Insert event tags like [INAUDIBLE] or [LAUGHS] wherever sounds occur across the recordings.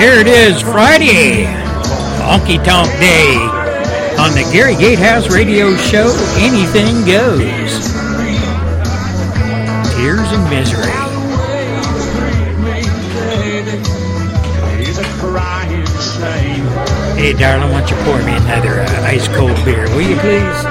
here it is, Friday, Honky Tonk Day, on the Gary Gatehouse Radio Show. Anything goes. Tears and misery. Hey, darling, why don't you pour me another uh, ice cold beer, will you please?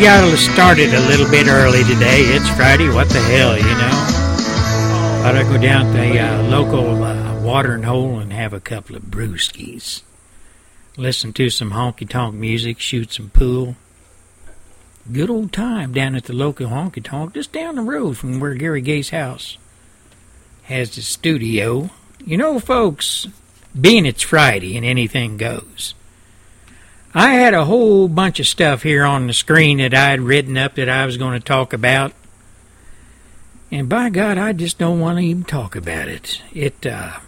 Got started a little bit early today. It's Friday. What the hell, you know? Thought I'd go down to the uh, local uh, watering hole and have a couple of brewskis. Listen to some honky tonk music, shoot some pool. Good old time down at the local honky tonk, just down the road from where Gary Gatehouse has his studio. You know, folks, being it's Friday and anything goes. I had a whole bunch of stuff here on the screen that I had written up that I was going to talk about. And by God, I just don't want to even talk about it. It, uh,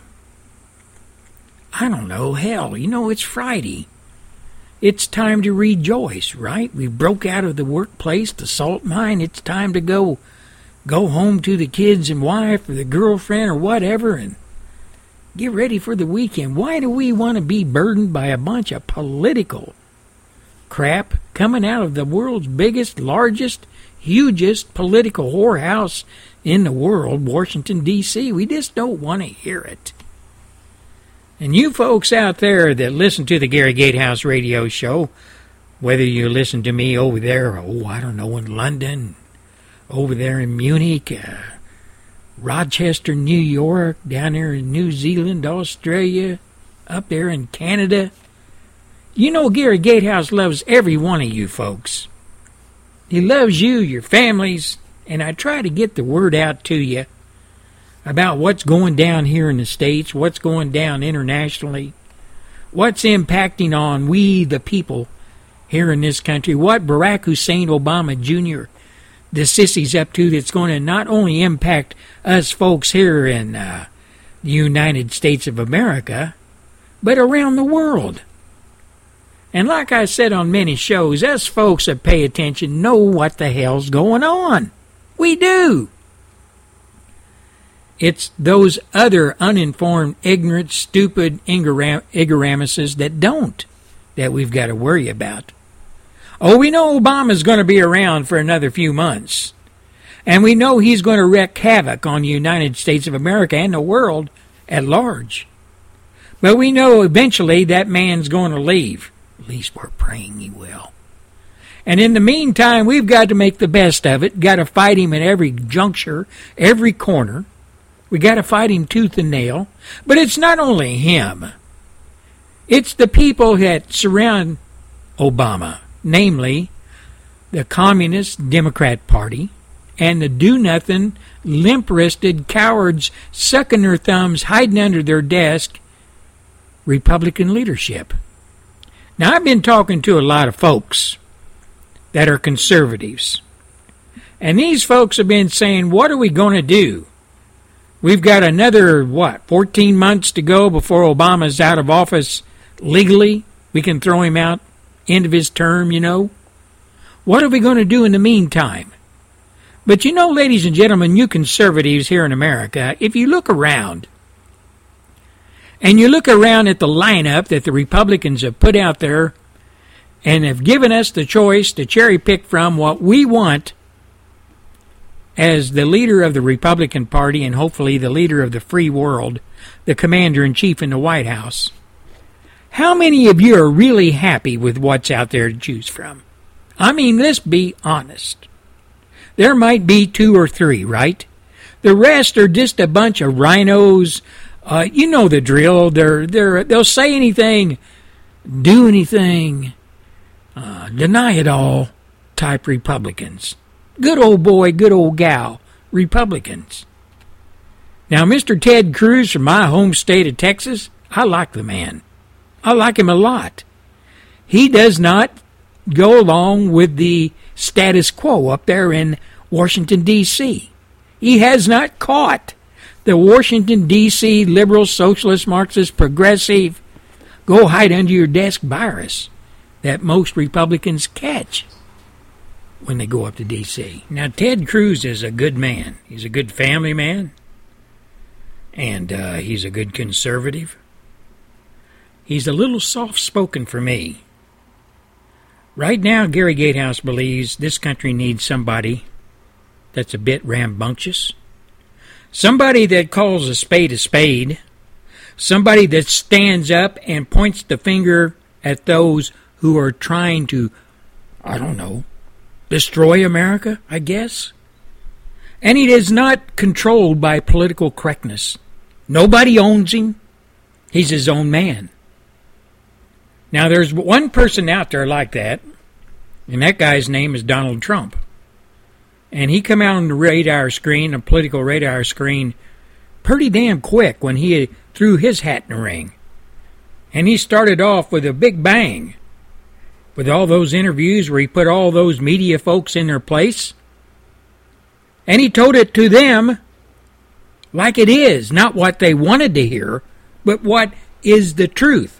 I don't know, hell, you know, it's Friday. It's time to rejoice, right? We broke out of the workplace, the salt mine. It's time to go, go home to the kids and wife or the girlfriend or whatever and get ready for the weekend. Why do we want to be burdened by a bunch of political crap coming out of the world's biggest, largest, hugest political whorehouse in the world, Washington, D.C.? We just don't want to hear it. And you folks out there that listen to the Gary Gatehouse radio show, whether you listen to me over there, oh, I don't know, in London, over there in Munich, uh, Rochester, New York, down there in New Zealand, Australia, up there in Canada. You know Gary Gatehouse loves every one of you folks. He loves you, your families, and I try to get the word out to you about what's going down here in the States, what's going down internationally, what's impacting on we, the people, here in this country, what Barack Hussein Obama Jr the sissies up to that's going to not only impact us folks here in uh, the United States of America, but around the world. And like I said on many shows, us folks that pay attention know what the hell's going on. We do. It's those other uninformed, ignorant, stupid ignoramuses that don't that we've got to worry about. Oh, we know Obama's going to be around for another few months. And we know he's going to wreak havoc on the United States of America and the world at large. But we know eventually that man's going to leave. At least we're praying he will. And in the meantime, we've got to make the best of it. Got to fight him at every juncture, every corner. We got to fight him tooth and nail. But it's not only him. It's the people that surround Obama, namely the Communist Democrat Party and the do-nothing, limp-wristed cowards sucking their thumbs, hiding under their desk Republican leadership. Now, I've been talking to a lot of folks that are conservatives. And these folks have been saying, what are we going to do? We've got another, what, 14 months to go before Obama's out of office legally. We can throw him out, end of his term, you know. What are we going to do in the meantime? But you know, ladies and gentlemen, you conservatives here in America, if you look around, and you look around at the lineup that the Republicans have put out there and have given us the choice to cherry pick from what we want as the leader of the Republican Party and hopefully the leader of the free world, the commander in chief in the White House. How many of you are really happy with what's out there to choose from? I mean, let's be honest. There might be two or three, right? The rest are just a bunch of rhinos. Uh, you know the drill. They're, they're, they'll say anything, do anything, uh, deny it all type Republicans. Good old boy, good old gal, Republicans. Now, Mr. Ted Cruz from my home state of Texas, I like the man. I like him a lot. He does not go along with the status quo up there in Washington, D.C. He has not caught the Washington, D.C. liberal, socialist, Marxist, progressive, go hide under your desk virus that most Republicans catch when they go up to D.C. Now, Ted Cruz is a good man. He's a good family man, and uh, he's a good conservative. He's a little soft spoken for me. Right now, Gary Gatehouse believes this country needs somebody that's a bit rambunctious, somebody that calls a spade a spade, somebody that stands up and points the finger at those who are trying to, I don't know, destroy America, I guess. And he is not controlled by political correctness. Nobody owns him. He's his own man. Now, there's one person out there like that, and that guy's name is Donald Trump. And he come out on the radar screen, a political radar screen, pretty damn quick when he threw his hat in the ring. And he started off with a big bang with all those interviews where he put all those media folks in their place. And he told it to them like it is, not what they wanted to hear, but what is the truth.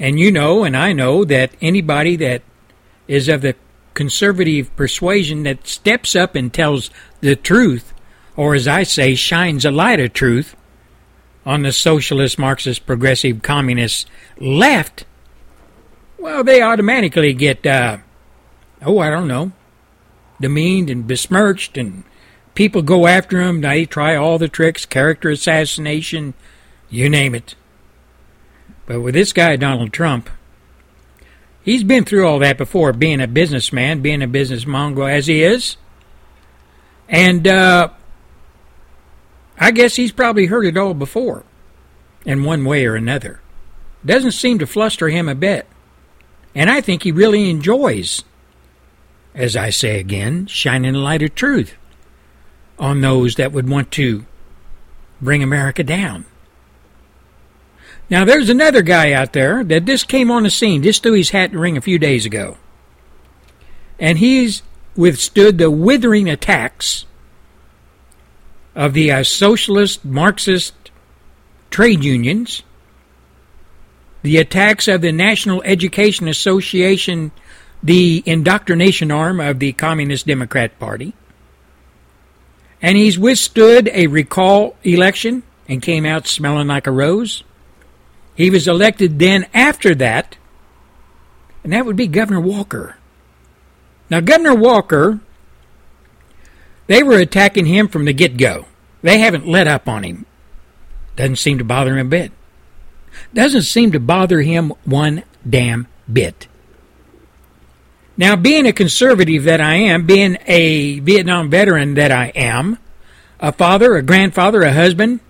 And you know, and I know, that anybody that is of the conservative persuasion that steps up and tells the truth, or as I say, shines a light of truth on the socialist, Marxist, progressive, communist left, well, they automatically get, uh, oh, I don't know, demeaned and besmirched, and people go after them. They try all the tricks, character assassination, you name it. But with this guy, Donald Trump, he's been through all that before, being a businessman, being a business mongo as he is. And uh, I guess he's probably heard it all before, in one way or another. Doesn't seem to fluster him a bit. And I think he really enjoys, as I say again, shining a light of truth on those that would want to bring America down. Now, there's another guy out there that just came on the scene, just threw his hat in the ring a few days ago. And he's withstood the withering attacks of the uh, socialist, Marxist trade unions the attacks of the National Education Association, the indoctrination arm of the Communist Democrat Party. And he's withstood a recall election and came out smelling like a rose. He was elected then after that, and that would be Governor Walker. Now, Governor Walker, they were attacking him from the get go. They haven't let up on him. Doesn't seem to bother him a bit. Doesn't seem to bother him one damn bit. Now, being a conservative that I am, being a Vietnam veteran that I am, a father, a grandfather, a husband,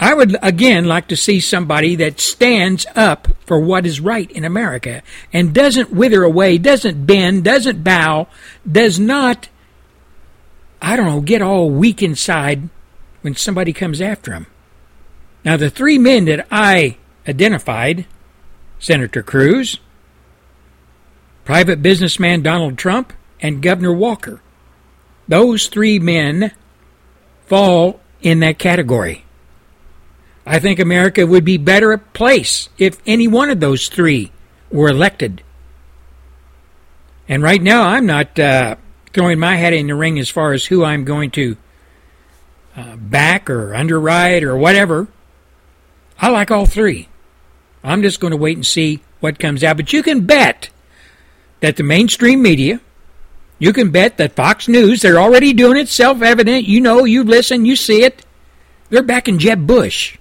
I would again like to see somebody that stands up for what is right in America and doesn't wither away, doesn't bend, doesn't bow, does not, I don't know, get all weak inside when somebody comes after him. Now, the three men that I identified Senator Cruz, private businessman Donald Trump, and Governor Walker those three men fall in that category. I think America would be better place if any one of those three were elected. And right now, I'm not uh, throwing my hat in the ring as far as who I'm going to uh, back or underwrite or whatever. I like all three. I'm just going to wait and see what comes out. But you can bet that the mainstream media, you can bet that Fox News, they're already doing it, self evident. You know, you listen, you see it. They're backing Jeb Bush.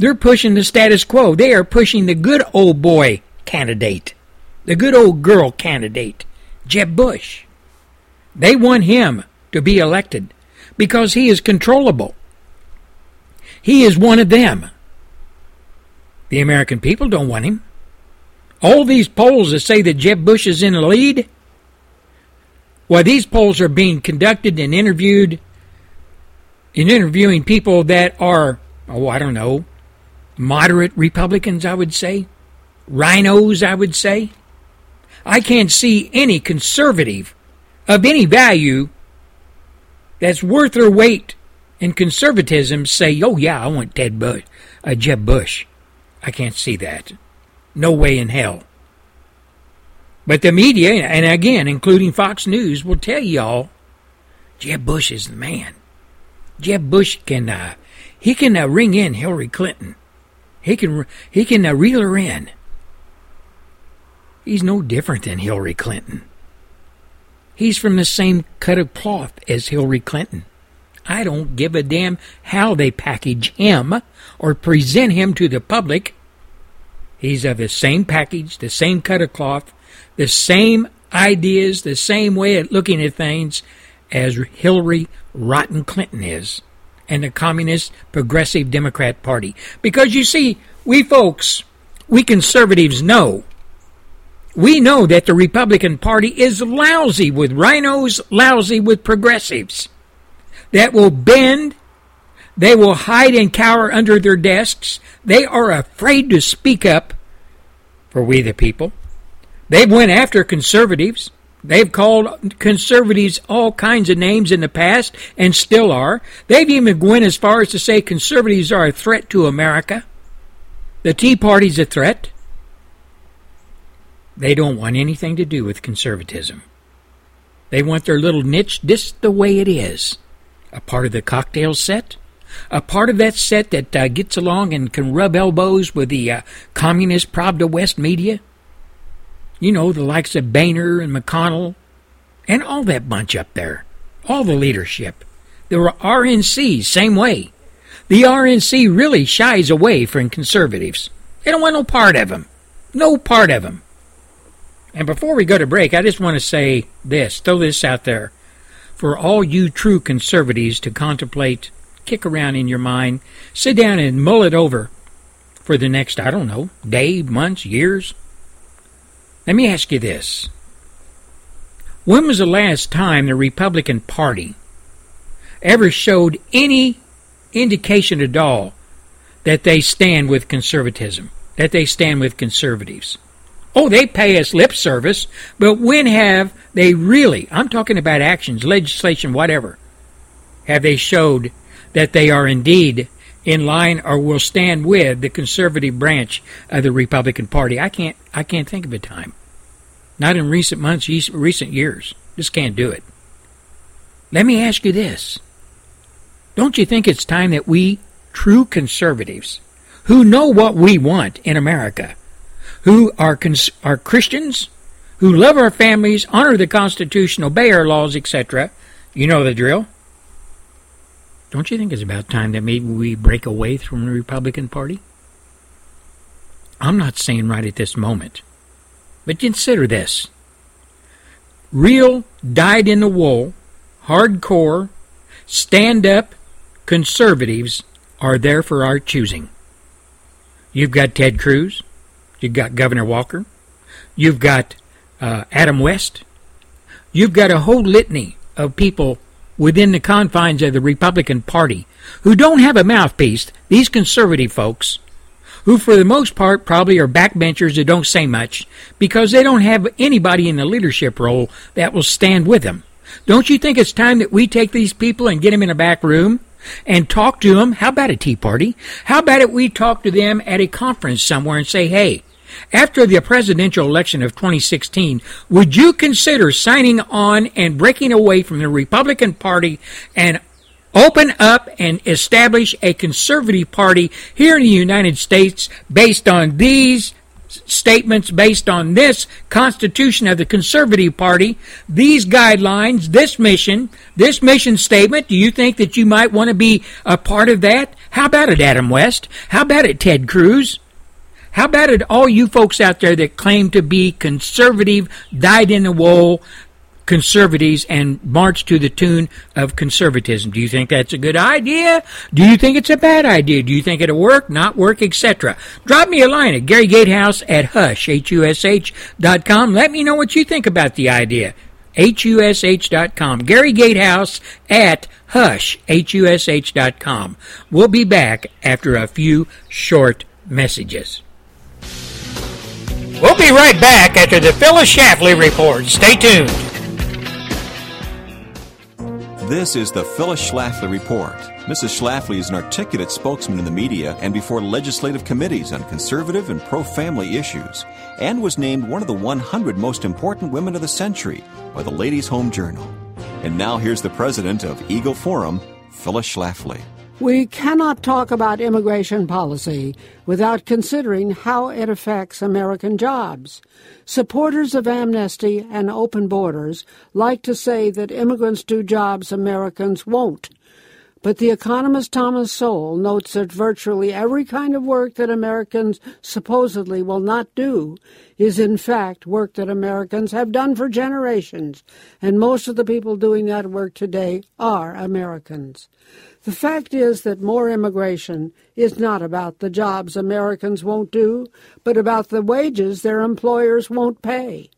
They're pushing the status quo. They are pushing the good old boy candidate, the good old girl candidate, Jeb Bush. They want him to be elected because he is controllable. He is one of them. The American people don't want him. All these polls that say that Jeb Bush is in the lead, well, these polls are being conducted and interviewed in interviewing people that are, oh, I don't know, moderate Republicans, I would say, rhinos, I would say. I can't see any conservative of any value that's worth their weight in conservatism say, oh, yeah, I want Ted Bush, uh, Jeb Bush. I can't see that. No way in hell. But the media, and again, including Fox News, will tell y'all Jeb Bush is the man. Jeb Bush can uh, he can uh, ring in Hillary Clinton. He can he can uh, reel her in. He's no different than Hillary Clinton. He's from the same cut of cloth as Hillary Clinton. I don't give a damn how they package him or present him to the public. He's of the same package, the same cut of cloth, the same ideas, the same way of looking at things as Hillary Rotten Clinton is and the Communist Progressive Democrat Party. Because you see, we folks, we conservatives know. We know that the Republican Party is lousy with rhinos, lousy with progressives that will bend. They will hide and cower under their desks. They are afraid to speak up for we the people. They went after conservatives. They've called conservatives all kinds of names in the past and still are. They've even gone as far as to say conservatives are a threat to America. The Tea Party's a threat. They don't want anything to do with conservatism. They want their little niche just the way it is. A part of the cocktail set, a part of that set that uh, gets along and can rub elbows with the uh, communist Pravda West media you know, the likes of Boehner and McConnell and all that bunch up there, all the leadership. The RNC, same way. The RNC really shies away from conservatives. They don't want no part of them. No part of them. And before we go to break, I just want to say this, throw this out there. For all you true conservatives to contemplate, kick around in your mind, sit down and mull it over for the next, I don't know, day, months, years, let me ask you this. When was the last time the Republican Party ever showed any indication at all that they stand with conservatism, that they stand with conservatives? Oh, they pay us lip service, but when have they really, I'm talking about actions, legislation, whatever, have they showed that they are indeed in line or will stand with the conservative branch of the Republican Party. I can't I can't think of a time. Not in recent months, recent years. Just can't do it. Let me ask you this. Don't you think it's time that we true conservatives who know what we want in America, who are cons- are Christians, who love our families, honor the Constitution, obey our laws, etc. You know the drill. Don't you think it's about time that maybe we break away from the Republican Party? I'm not saying right at this moment, but consider this. Real, dyed in the wool, hardcore, stand up conservatives are there for our choosing. You've got Ted Cruz, you've got Governor Walker, you've got uh, Allen West, you've got a whole litany of people within the confines of the Republican Party who don't have a mouthpiece, these conservative folks, who for the most part probably are backbenchers that don't say much because they don't have anybody in the leadership role that will stand with them. Don't you think it's time that we take these people and get them in a back room and talk to them? How about a tea party? How about it we talk to them at a conference somewhere and say, hey, after the presidential election of 2016, would you consider signing on and breaking away from the Republican Party and open up and establish a conservative party here in the United States based on these statements based on this constitution of the conservative party these guidelines this mission this mission statement? Do you think that you might want to be a part of that? How about it allen west? How about it ted cruz how about it, all you folks out there that claim to be conservative, dyed in the wool conservatives and march to the tune of conservatism? Do you think that's a good idea? Do you think it's a bad idea? Do you think it'll work, not work, etc.? Drop me a line at Gary Gatehouse at hush, H-U-S-H dot com. Let me know what you think about the idea. H-U-S-H.com. Gary Gatehouse at hush, H-U-S-H dot com. We'll be back after a few short messages. We'll be right back after the Phyllis Schlafly report. Stay tuned. This is the Phyllis Schlafly Report. Mrs. Schlafly is an articulate spokesman in the media and before legislative committees on conservative and pro family issues, and was named one of the 100 most important women of the century by the Ladies' Home Journal. And now here's the president of Eagle Forum, Phyllis Schlafly. We cannot talk about immigration policy without considering how it affects American jobs. Supporters of amnesty and open borders like to say that immigrants do jobs Americans won't. But the economist Thomas Sowell notes that virtually every kind of work that Americans supposedly will not do is in fact work that Americans have done for generations, and most of the people doing that work today are Americans. The fact is that more immigration is not about the jobs Americans won't do, but about the wages their employers won't pay.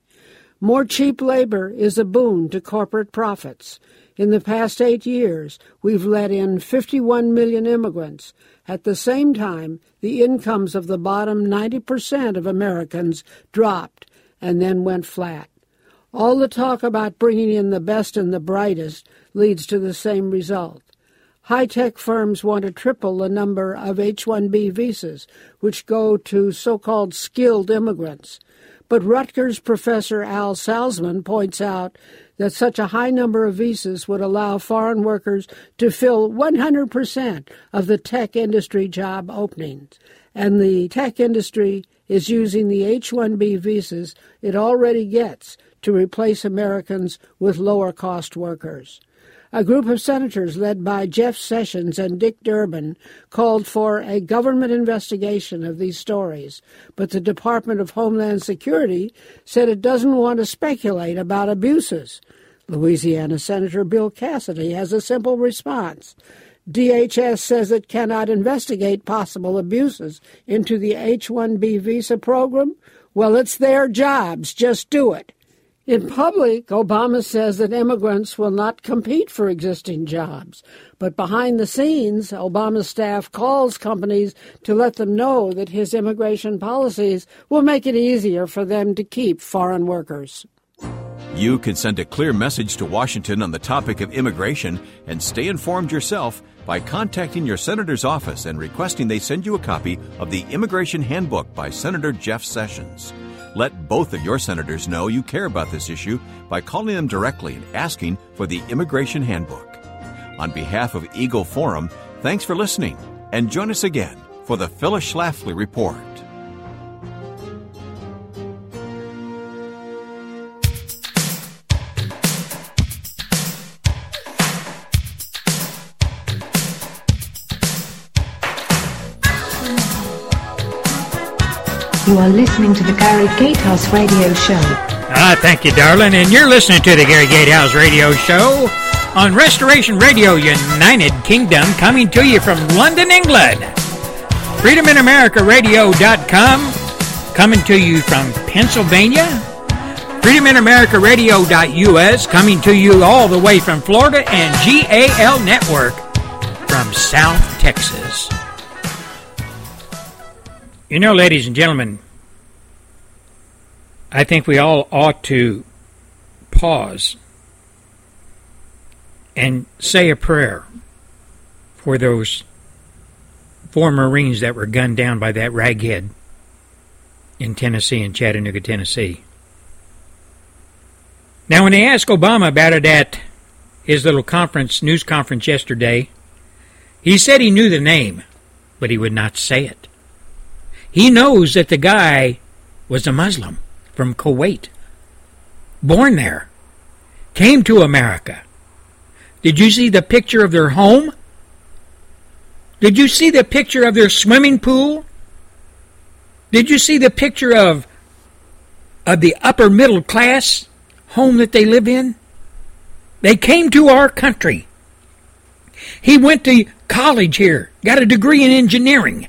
More cheap labor is a boon to corporate profits. In the past eight years, we've let in 51 million immigrants. At the same time, the incomes of the bottom 90% of Americans dropped and then went flat. All the talk about bringing in the best and the brightest leads to the same result. High tech firms want to triple the number of H 1B visas, which go to so called skilled immigrants. But Rutgers professor Hal Salzman points out that such a high number of visas would allow foreign workers to fill 100% of the tech industry job openings. And the tech industry is using the H 1B visas it already gets to replace Americans with lower cost workers. A group of senators led by Jeff Sessions and Dick Durbin called for a government investigation of these stories, but the Department of Homeland Security said it doesn't want to speculate about abuses. Louisiana Senator Bill Cassidy has a simple response. DHS says it cannot investigate possible abuses into the H 1B visa program. Well, it's their jobs. Just do it. In public, Obama says that immigrants will not compete for existing jobs. But behind the scenes, Obama's staff calls companies to let them know that his immigration policies will make it easier for them to keep foreign workers. You can send a clear message to Washington on the topic of immigration and stay informed yourself by contacting your senator's office and requesting they send you a copy of the Immigration Handbook by Senator Jeff Sessions. Let both of your senators know you care about this issue by calling them directly and asking for the Immigration Handbook. On behalf of Eagle Forum, thanks for listening and join us again for the Phyllis Schlafly Report. You are listening to the Gary Gatehouse Radio Show. Ah, thank you, darling. And you're listening to the Gary Gatehouse Radio Show on Restoration Radio United Kingdom, coming to you from London, England. FreedomInAmericaRadio.com, coming to you from Pennsylvania. FreedomInAmericaRadio.us, coming to you all the way from Florida, and GAL Network from South Texas. You know, ladies and gentlemen, I think we all ought to pause and say a prayer for those four Marines that were gunned down by that raghead in Tennessee, in Chattanooga, Tennessee. Now, when they asked Obama about it at his little conference, news conference yesterday, he said he knew the name, but he would not say it. He knows that the guy was a Muslim from Kuwait, born there, came to America. Did you see the picture of their home? Did you see the picture of their swimming pool? Did you see the picture of of the upper middle class home that they live in? They came to our country. He went to college here, got a degree in engineering.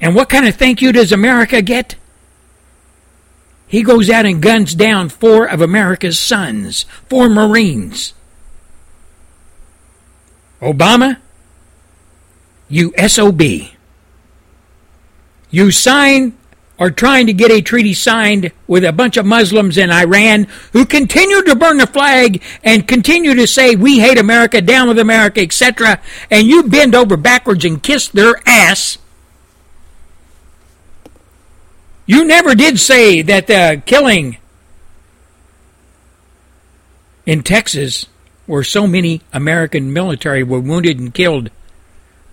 And what kind of thank you does America get? He goes out and guns down four of America's sons, four Marines. Obama, you SOB. You sign or trying to get a treaty signed with a bunch of Muslims in Iran who continue to burn the flag and continue to say we hate America, down with America, etc. And you bend over backwards and kiss their ass you never did say that the killing in Texas, where so many American military were wounded and killed,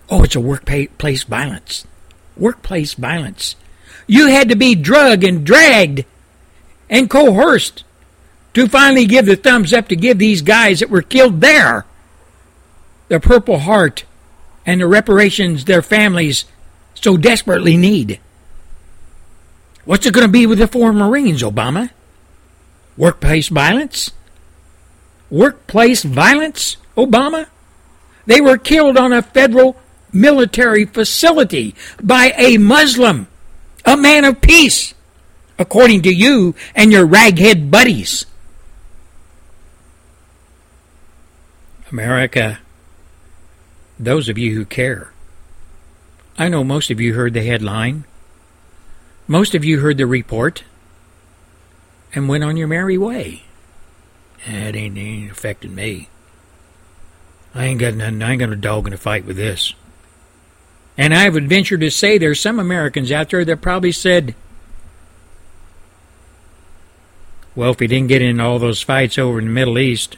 oh, it's a workplace violence. Workplace violence. You had to be drugged and dragged and coerced to finally give the thumbs up to give these guys that were killed there the Purple Heart and the reparations their families so desperately need. What's it going to be with the four Marines, Obama? Workplace violence? Workplace violence, Obama? They were killed on a federal military facility by a Muslim, a man of peace, according to you and your raghead buddies. America, those of you who care, I know most of you heard the headline most of you heard the report and went on your merry way. That ain't, ain't affecting me. I ain't got nothing. I ain't got a dog in a fight with this. And I would venture to say there's some Americans out there that probably said, well, if he didn't get in all those fights over in the Middle East,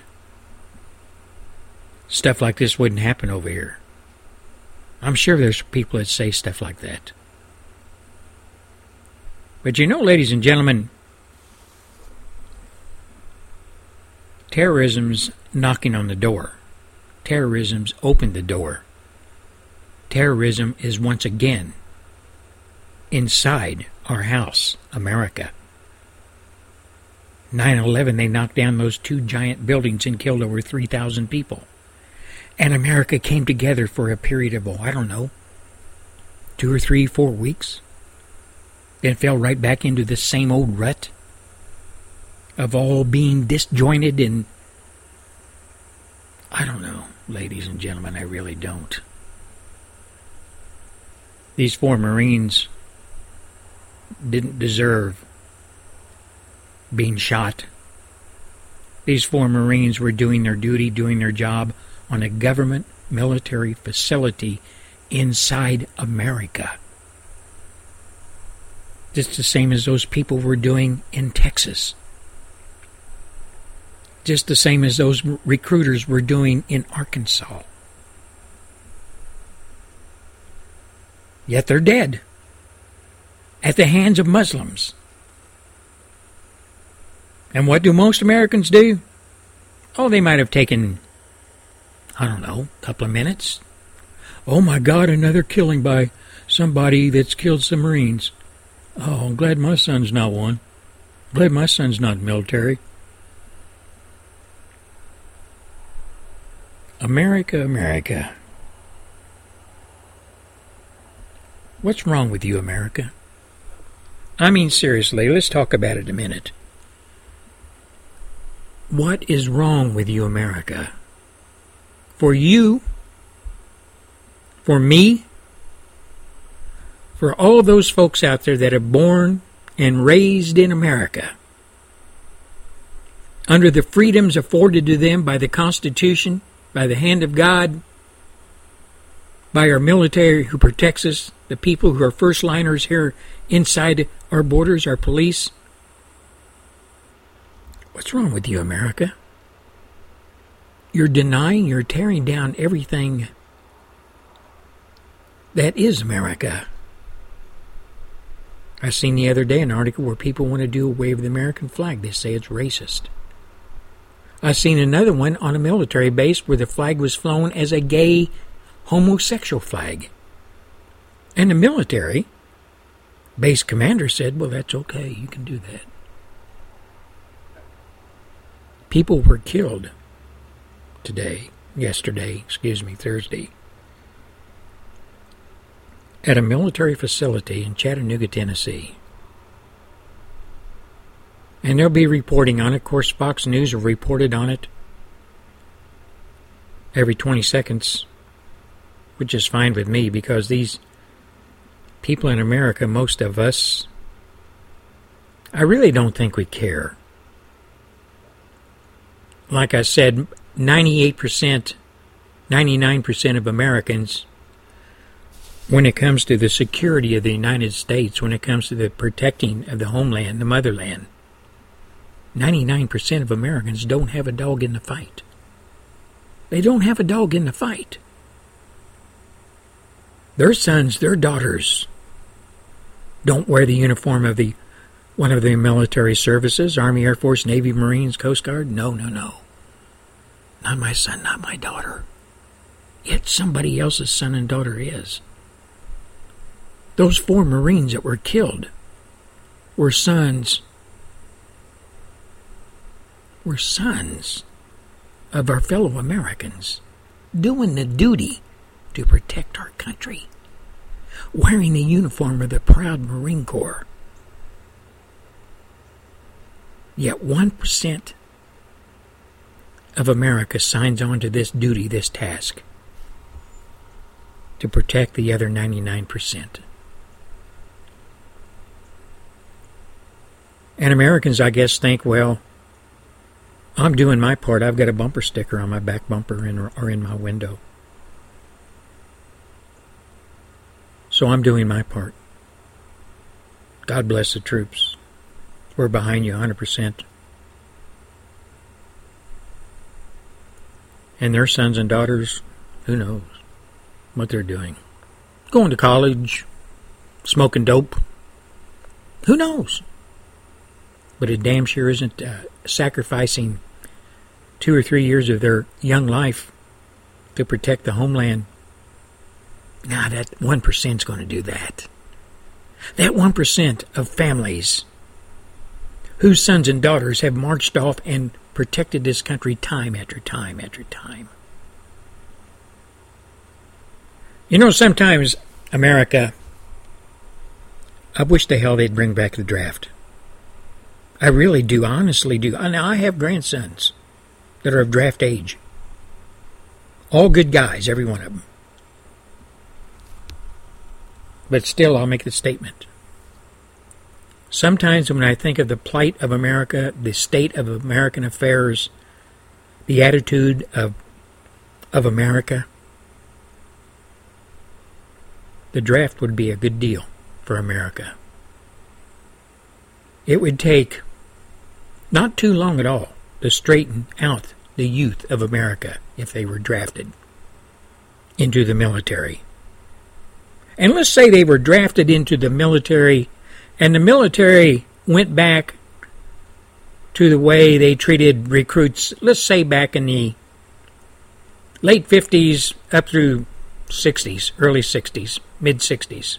stuff like this wouldn't happen over here. I'm sure there's people that say stuff like that. But you know, ladies and gentlemen, terrorism's knocking on the door. Terrorism's opened the door. Terrorism is once again inside our house, America. 9 11, they knocked down those two giant buildings and killed over 3,000 people. And America came together for a period of, oh, I don't know, two or three, four weeks then fell right back into the same old rut of all being disjointed and I don't know, ladies and gentlemen, I really don't. These four Marines didn't deserve being shot. These four Marines were doing their duty, doing their job on a government military facility inside America. Just the same as those people were doing in Texas. Just the same as those recruiters were doing in Arkansas. Yet they're dead at the hands of Muslims. And what do most Americans do? Oh, they might have taken, I don't know, a couple of minutes. Oh my God, another killing by somebody that's killed some Marines. Oh, I'm glad my son's not one. I'm Glad my son's not military. America, America. What's wrong with you, America? I mean, seriously, let's talk about it a minute. What is wrong with you, America? For you, for me, for all those folks out there that are born and raised in America, under the freedoms afforded to them by the Constitution, by the hand of God, by our military who protects us, the people who are first liners here inside our borders, our police. What's wrong with you, America? You're denying, you're tearing down everything that is America. I seen the other day an article where people want to do away with the American flag. They say it's racist. I seen another one on a military base where the flag was flown as a gay homosexual flag. And the military base commander said, well, that's okay, you can do that. People were killed today, yesterday, excuse me, Thursday, at a military facility in Chattanooga, Tennessee. And they'll be reporting on it. Of course, Fox News have reported on it every 20 seconds, which is fine with me because these people in America, most of us, I really don't think we care. Like I said, 98%, 99% of Americans, when it comes to the security of the United States, when it comes to the protecting of the homeland, the motherland, 99% of Americans don't have a dog in the fight. They don't have a dog in the fight. Their sons, their daughters don't wear the uniform of the one of the military services, Army, Air Force, Navy, Marines, Coast Guard. No, no, no. Not my son, not my daughter. Yet somebody else's son and daughter is. Those four Marines that were killed were sons were sons of our fellow Americans doing the duty to protect our country, wearing the uniform of the proud Marine Corps. Yet 1% of America signs on to this duty, this task, to protect the other 99%. And Americans, I guess, think, well, I'm doing my part. I've got a bumper sticker on my back bumper in, or in my window. So I'm doing my part. God bless the troops. We're behind you 100%. And their sons and daughters, who knows what they're doing. Going to college, smoking dope. Who knows? But it damn sure isn't uh, sacrificing two or three years of their young life to protect the homeland. Now, that 1% is going to do that. That 1% of families whose sons and daughters have marched off and protected this country time after time after time. You know, sometimes America, I wish the hell they'd bring back the draft. I really do, honestly do. Now, I have grandsons that are of draft age. All good guys, every one of them. But still, I'll make the statement. Sometimes when I think of the plight of America, the state of American affairs, the attitude of of America, the draft would be a good deal for America. It would take not too long at all to straighten out the youth of America if they were drafted into the military. And let's say they were drafted into the military and the military went back to the way they treated recruits, let's say back in the late 50s up through 60s, early 60s, mid 60s.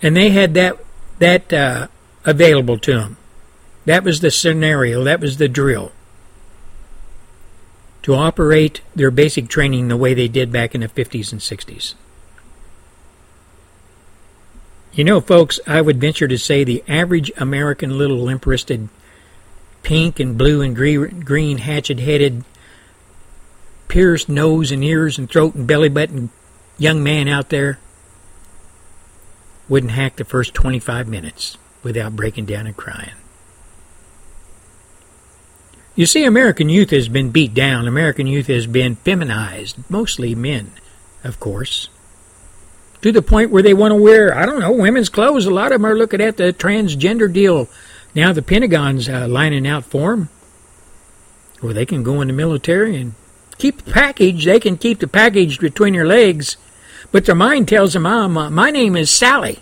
And they had that that uh, available to them. That was the scenario, that was the drill. To operate their basic training the way they did back in the 50s and 60s. You know, folks, I would venture to say the average American little limp wristed, pink and blue and green hatchet headed, pierced nose and ears and throat and belly button young man out there wouldn't hack the first 25 minutes without breaking down and crying. You see, American youth has been beat down. American youth has been feminized, mostly men, of course to the point where they want to wear, I don't know, women's clothes. A lot of them are looking at the transgender deal. Now the Pentagon's uh, lining out for them. Where they can go in the military and keep the package. They can keep the package between their legs. But their mind tells them, my, my name is Sally.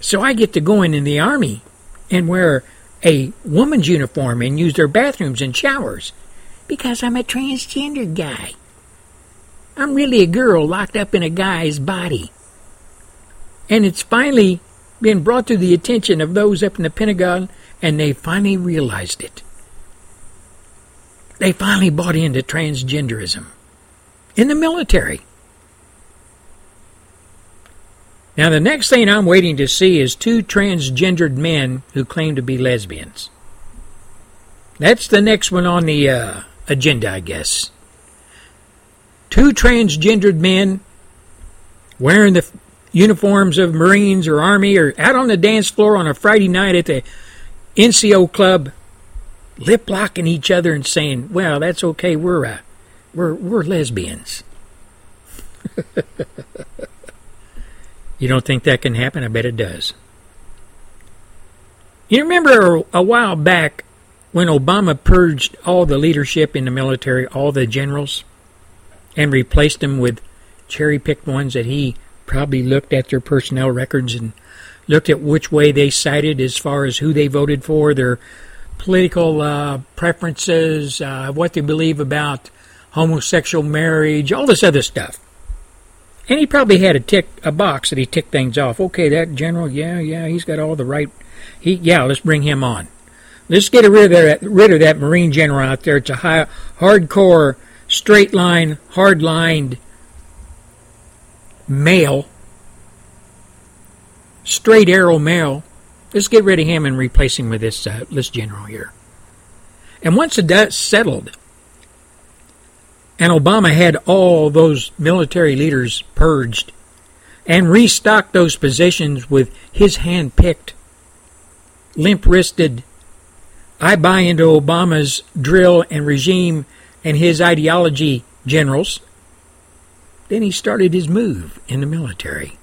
So I get to go in in the Army and wear a woman's uniform and use their bathrooms and showers because I'm a transgender guy. I'm really a girl locked up in a guy's body. And it's finally been brought to the attention of those up in the Pentagon, and they finally realized it. They finally bought into transgenderism in the military. Now, the next thing I'm waiting to see is two transgendered men who claim to be lesbians. That's the next one on the uh, agenda, I guess two transgendered men wearing the uniforms of Marines or Army or out on the dance floor on a Friday night at the NCO club, lip locking each other and saying, "Well, that's okay. We're uh, we're we're lesbians." [LAUGHS] you don't think that can happen? I bet it does. You remember a while back when Obama purged all the leadership in the military, all the generals? and replaced them with cherry picked ones that he probably looked at their personnel records and looked at which way they sided as far as who they voted for, their political uh, preferences, uh, what they believe about homosexual marriage, all this other stuff. And he probably had a tick a box that he ticked things off. Okay, that general, yeah, yeah, he's got all the right. He, yeah, let's bring him on. Let's get rid of that, rid of that Marine general out there. It's a high, hardcore straight line, hard lined male, straight arrow male. Let's get rid of him and replace him with this uh, this general here. And once dust settled, and Obama had all those military leaders purged and restocked those positions with his hand picked, limp wristed, I buy into Obama's drill and regime and his ideology generals. Then he started his move in the military.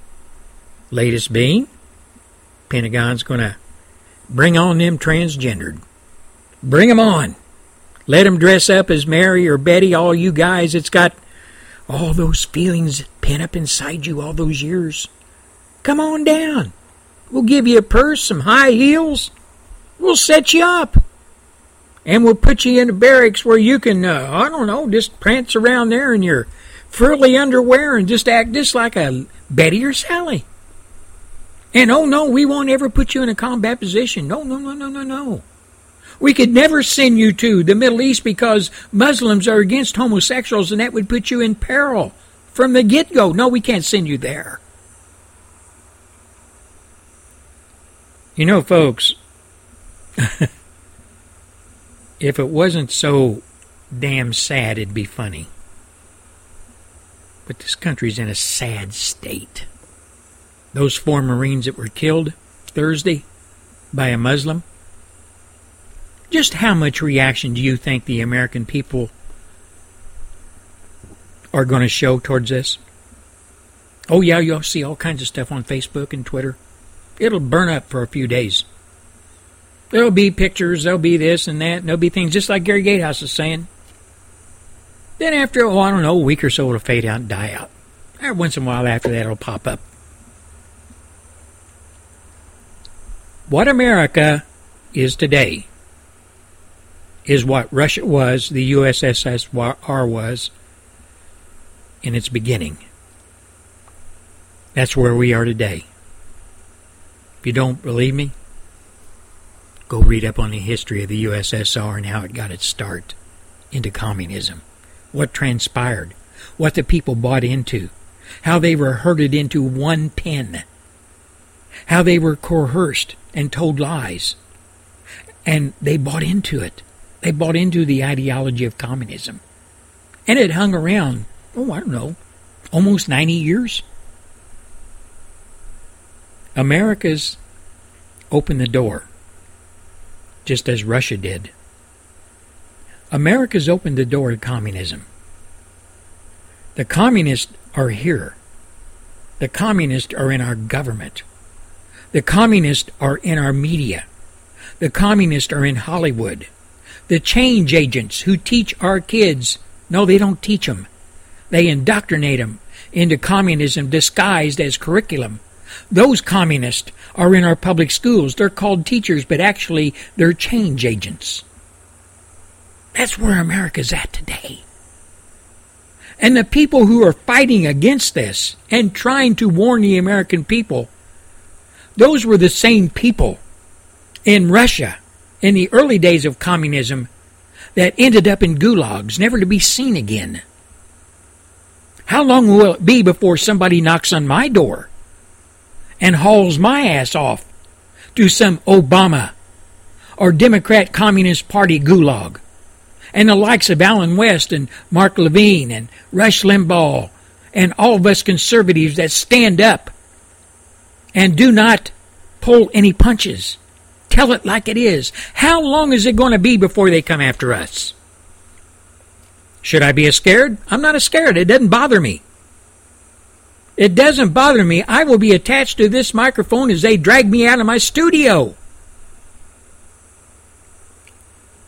Latest being, Pentagon's going to bring on them transgendered. Bring 'em on. Let dress up as Mary or Betty, all you guys. It's got all those feelings pent up inside you all those years. Come on down. We'll give you a purse, some high heels. We'll set you up and we'll put you in a barracks where you can, uh, I don't know, just prance around there in your frilly underwear and just act just like a Betty or Sally. And oh no, we won't ever put you in a combat position. No, no, no, no, no, no. We could never send you to the Middle East because Muslims are against homosexuals and that would put you in peril from the get go. No, we can't send you there. You know, folks, [LAUGHS] if it wasn't so damn sad, it'd be funny. But this country's in a sad state. Those four Marines that were killed Thursday by a Muslim, just how much reaction do you think the American people are going to show towards this. Oh, yeah, you'll see all kinds of stuff on Facebook and Twitter. It'll burn up for a few days. There'll be pictures, there'll be this and that, and there'll be things just like Gary Gatehouse is saying. Then after, oh, I don't know, a week or so it'll fade out and die out. Every once in a while after that it'll pop up. What America is today is what Russia was, the USSR was in its beginning. That's where we are today. If you don't believe me, go read up on the history of the USSR and how it got its start into communism, what transpired, what the people bought into, how they were herded into one pen, how they were coerced and told lies, and they bought into it. They bought into the ideology of communism. And it hung around, oh, I don't know, almost 90 years. America's opened the door, just as Russia did. America's opened the door to communism. The communists are here. The communists are in our government. The communists are in our media. The communists are in Hollywood. The change agents who teach our kids, no, they don't teach them. They indoctrinate them into communism disguised as curriculum. Those communists are in our public schools. They're called teachers, but actually they're change agents. That's where America's at today. And the people who are fighting against this and trying to warn the American people, those were the same people in Russia in the early days of communism that ended up in gulags, never to be seen again. How long will it be before somebody knocks on my door and hauls my ass off to some Obama or Democrat Communist Party gulag? And the likes of Allen West and Mark Levine and Rush Limbaugh and all of us conservatives that stand up and do not pull any punches Tell it like it is. How long is it going to be before they come after us? Should I be scared? I'm not scared. It doesn't bother me. It doesn't bother me. I will be attached to this microphone as they drag me out of my studio.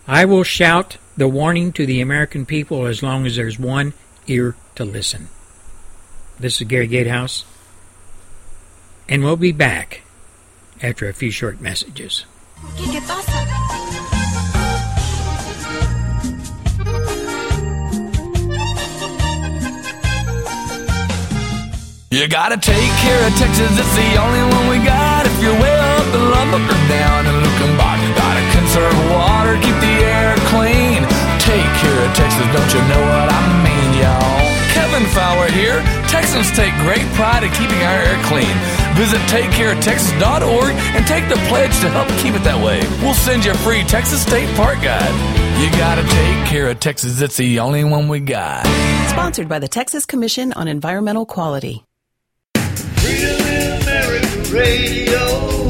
I will shout the warning to the American people as long as there's one ear to listen. This is Gary Gatehouse, and we'll be back after a few short messages. You gotta take care of Texas, it's the only one we got. If you're way up in Lubbock or down in Luckenbach, gotta conserve water, keep the air clean. Take care of Texas, don't you know what I mean, y'all? Kevin Fowler here. Texans take great pride in keeping our air clean. Visit TakeCareOfTexas.org and take the pledge to help keep it that way. We'll send you a free Texas State Park Guide. You gotta take care of Texas, it's the only one we got. Sponsored by the Texas Commission on Environmental Quality. Freedom in America Radio,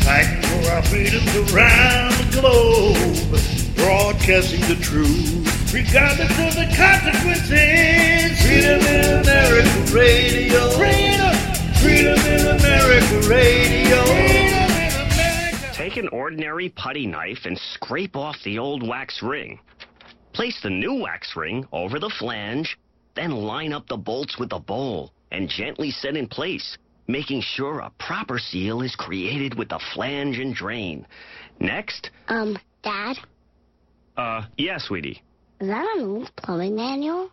fighting for our freedoms around the globe, broadcasting the truth, regardless of the consequences. Freedom in America Radio. Freedom. Freedom in America Radio. Take an ordinary putty knife and scrape off the old wax ring. Place the new wax ring over the flange, then line up the bolts with the bowl and gently set in place, making sure a proper seal is created with the flange and drain. Next. Um, Dad? Uh, yeah, sweetie. Is that an old plumbing manual?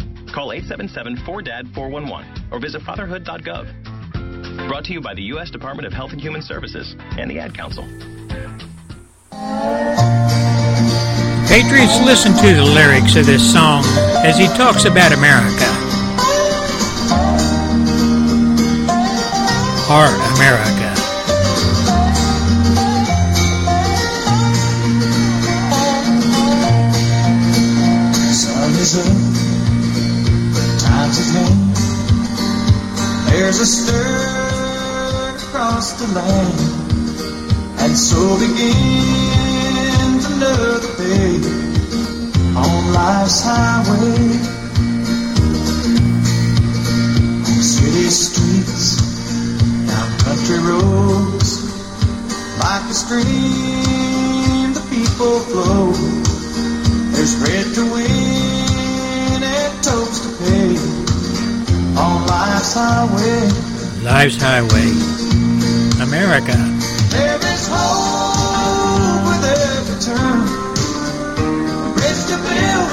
Call 877-4DAD-411 or visit fatherhood.gov. Brought to you by the U.S. Department of Health and Human Services and the Ad Council. Patriots, listen to the lyrics of this song as he talks about America. Our America. There's a stir across the land, and so begins another day on life's highway. City streets, down country roads, like a stream, the people flow. There's bread to win and tolls to pay on life's highway. Life's Highway, America. There is hope with every turn. A bridge to build,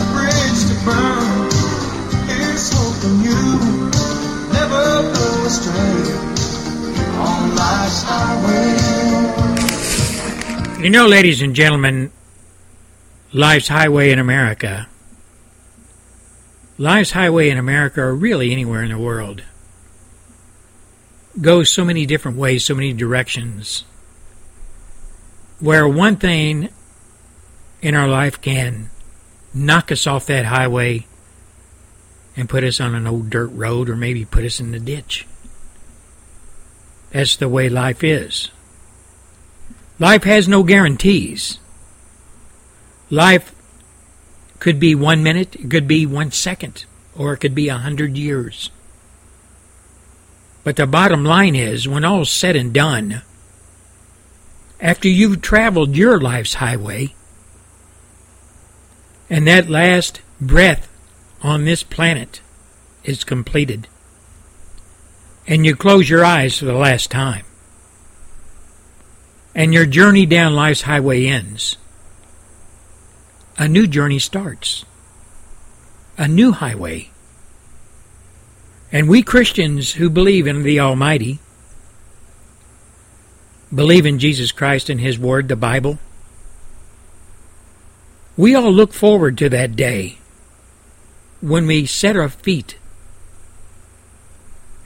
a bridge to burn. Here's hoping you never go astray on life's highway. You know, ladies and gentlemen, Life's Highway in America. Life's Highway in America, or really anywhere in the world, goes so many different ways, so many directions, where one thing in our life can knock us off that highway and put us on an old dirt road or maybe put us in the ditch. That's the way life is. Life has no guarantees. Life could be one minute, it could be one second, or it could be a hundred years. But the bottom line is, when all's said and done, after you've traveled your life's highway, and that last breath on this planet is completed, and you close your eyes for the last time, and your journey down life's highway ends, a new journey starts. A new highway. And we Christians who believe in the Almighty, believe in Jesus Christ and His Word, the Bible, we all look forward to that day when we set our feet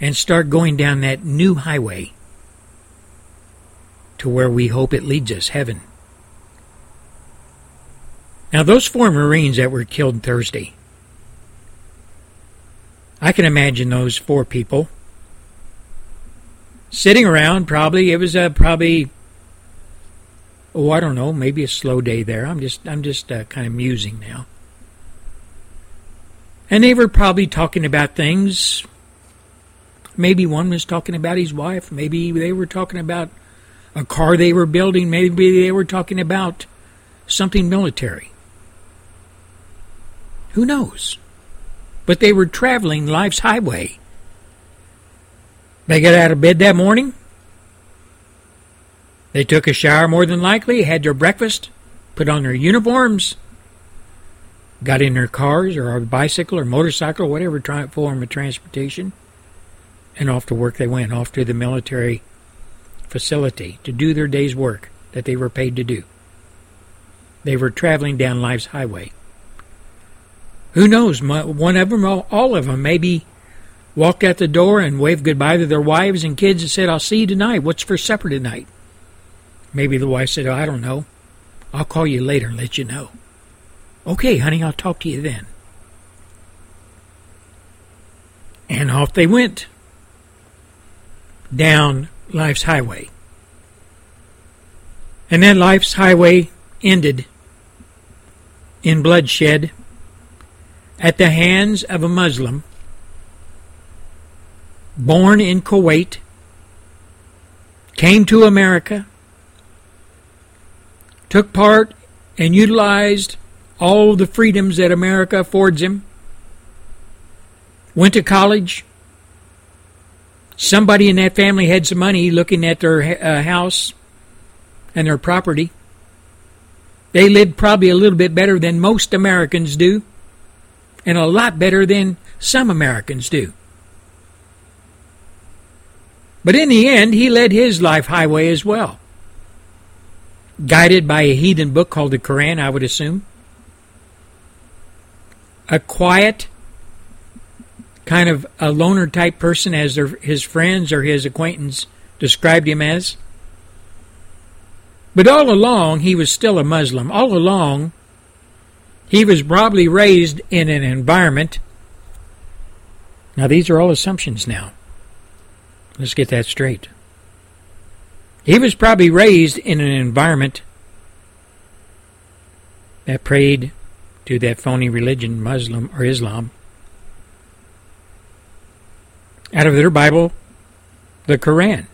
and start going down that new highway to where we hope it leads us, heaven. Now, those four Marines that were killed Thursday, I can imagine those four people sitting around. Probably it was a probably oh I don't know maybe a slow day there. I'm just I'm just uh, kind of musing now, and they were probably talking about things. Maybe one was talking about his wife. Maybe they were talking about a car they were building. Maybe they were talking about something military. Who knows? But they were traveling life's highway. They got out of bed that morning. They took a shower more than likely, had their breakfast, put on their uniforms, got in their cars or a bicycle or motorcycle or whatever form of transportation, and off to work they went, off to the military facility to do their day's work that they were paid to do. They were traveling down life's highway. Who knows? One of them, all of them, maybe walked out the door and waved goodbye to their wives and kids and said, I'll see you tonight. What's for supper tonight? Maybe the wife said, oh, I don't know. I'll call you later and let you know. Okay, honey, I'll talk to you then. And off they went down life's highway. And then life's highway ended in bloodshed at the hands of a Muslim born in Kuwait, came to America, took part and utilized all the freedoms that America affords him, went to college. Somebody in that family had some money looking at their uh, house and their property. They lived probably a little bit better than most Americans do and a lot better than some Americans do. But in the end, he led his life highway as well. Guided by a heathen book called the Koran, I would assume. A quiet, kind of a loner type person as their, his friends or his acquaintance described him as. But all along, he was still a Muslim. All along, he was probably raised in an environment. Now, these are all assumptions now. Let's get that straight. He was probably raised in an environment that prayed to that phony religion, Muslim or Islam. Out of their Bible, the Quran.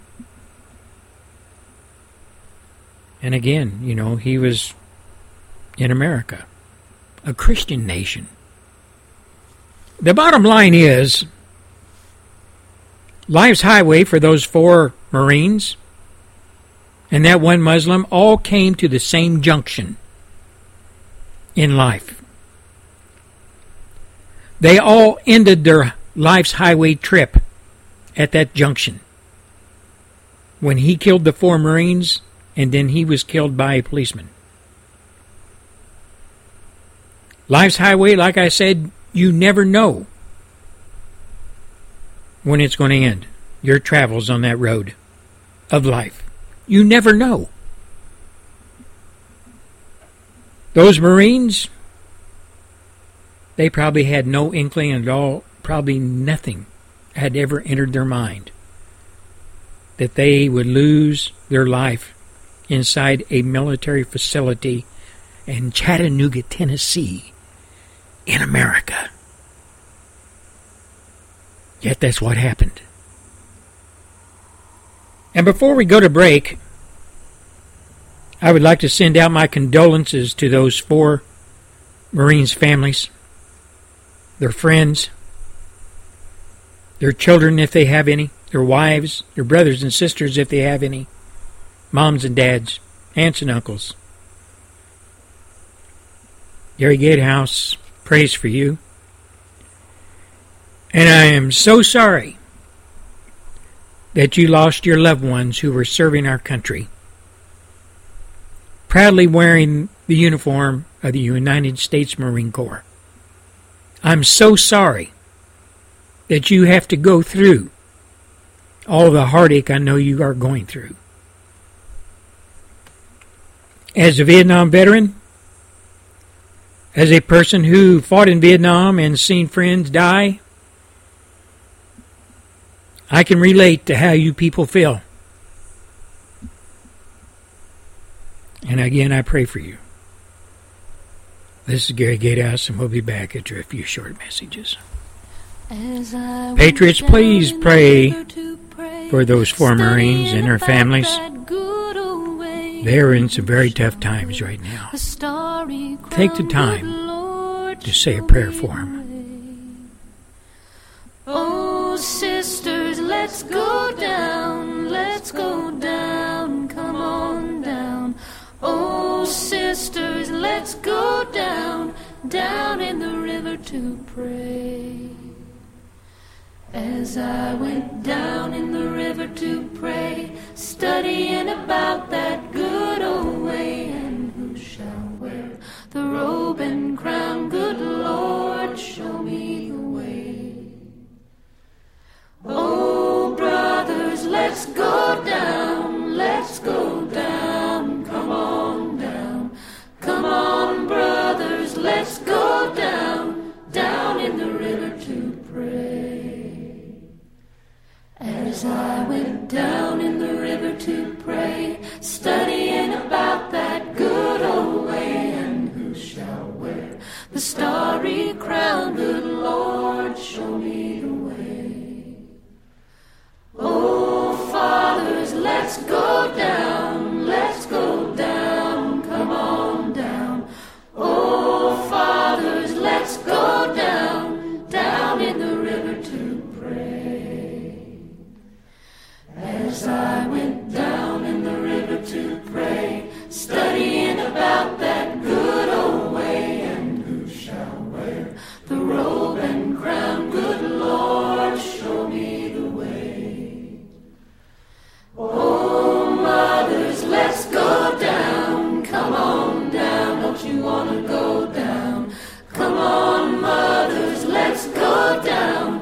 And again, you know, he was in America, a Christian nation. The bottom line is Life's Highway for those four Marines and that one Muslim all came to the same junction in life. They all ended their life's highway trip at that junction. When he killed the four Marines, and then he was killed by a policeman. Life's highway, like I said, you never know when it's going to end. Your travels on that road of life. You never know. Those Marines, they probably had no inkling at all, probably nothing had ever entered their mind that they would lose their life inside a military facility in Chattanooga, Tennessee, in America. Yet that's what happened. And before we go to break, I would like to send out my condolences to those four Marines' families, their friends, their children if they have any, their wives, their brothers and sisters if they have any, moms and dads, aunts and uncles. Gary Gatehouse prays for you. And I am so sorry that you lost your loved ones who were serving our country, proudly wearing the uniform of the United States Marine Corps. I'm so sorry that you have to go through all the heartache I know you are going through. As a Vietnam veteran, as a person who fought in Vietnam and seen friends die, I can relate to how you people feel. And again, I pray for you. This is Gary Gatehouse, and we'll be back after a few short messages. Patriots, please pray for those four Marines and their families. They're in some very tough times right now. Take the time to say a prayer for them. Oh, sisters, let's go down, let's go down, come on down. Oh, sisters, let's go down, down in the river to pray. As I went down in the river to pray, studying about that good old way, and who shall wear the robe and crown? Good Lord, show me the way. Oh, brothers, let's go down, let's go down, come on down. Come on, brothers, let's go down, down in the As I went down in the river to pray, studying about that good old way, and who shall wear the starry crown? Good Lord, show me the way. Oh, fathers, let's go down, let's go down, come on down. Oh, fathers, let's go down, I went down in the river to pray, studying about that good old way, and who shall wear the robe and crown? Good Lord, show me the way. Oh, mothers, let's go down. Come on down. Don't you want to go down? Come on, mothers, let's go down.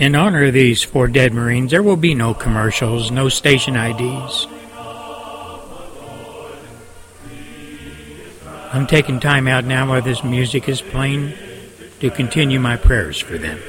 In honor of these four dead Marines, there will be no commercials, no station IDs. I'm taking time out now while this music is playing to continue my prayers for them.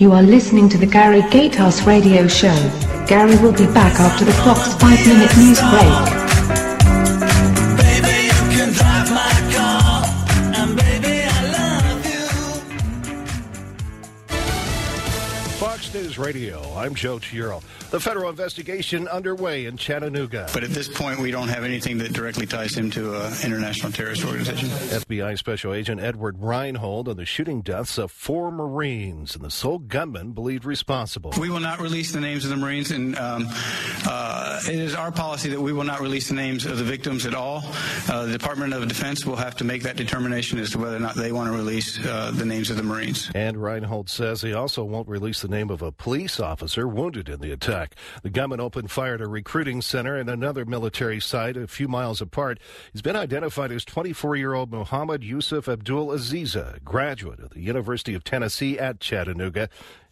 You are listening to the Gary Gatehouse Radio Show. Gary will be back after the Fox 5 minute news break. Fox News Radio. I'm Joe Chiaro. The federal investigation underway in Chattanooga. But at this point, we don't have anything that directly ties him to an international terrorist organization. FBI Special Agent Edward Reinhold on the shooting deaths of four Marines and the sole gunman believed responsible. We will not release the names of the Marines, and um, uh, it is our policy that we will not release the names of the victims at all. Uh, the Department of Defense will have to make that determination as to whether or not they want to release uh, the names of the Marines. And Reinhold says he also won't release the name of a police officer wounded in the attack. The gunman opened fire at a recruiting center and another military site a few miles apart. He's been identified as 24 year old Muhammad Yusuf Abdulazeez, graduate of the University of Tennessee at Chattanooga.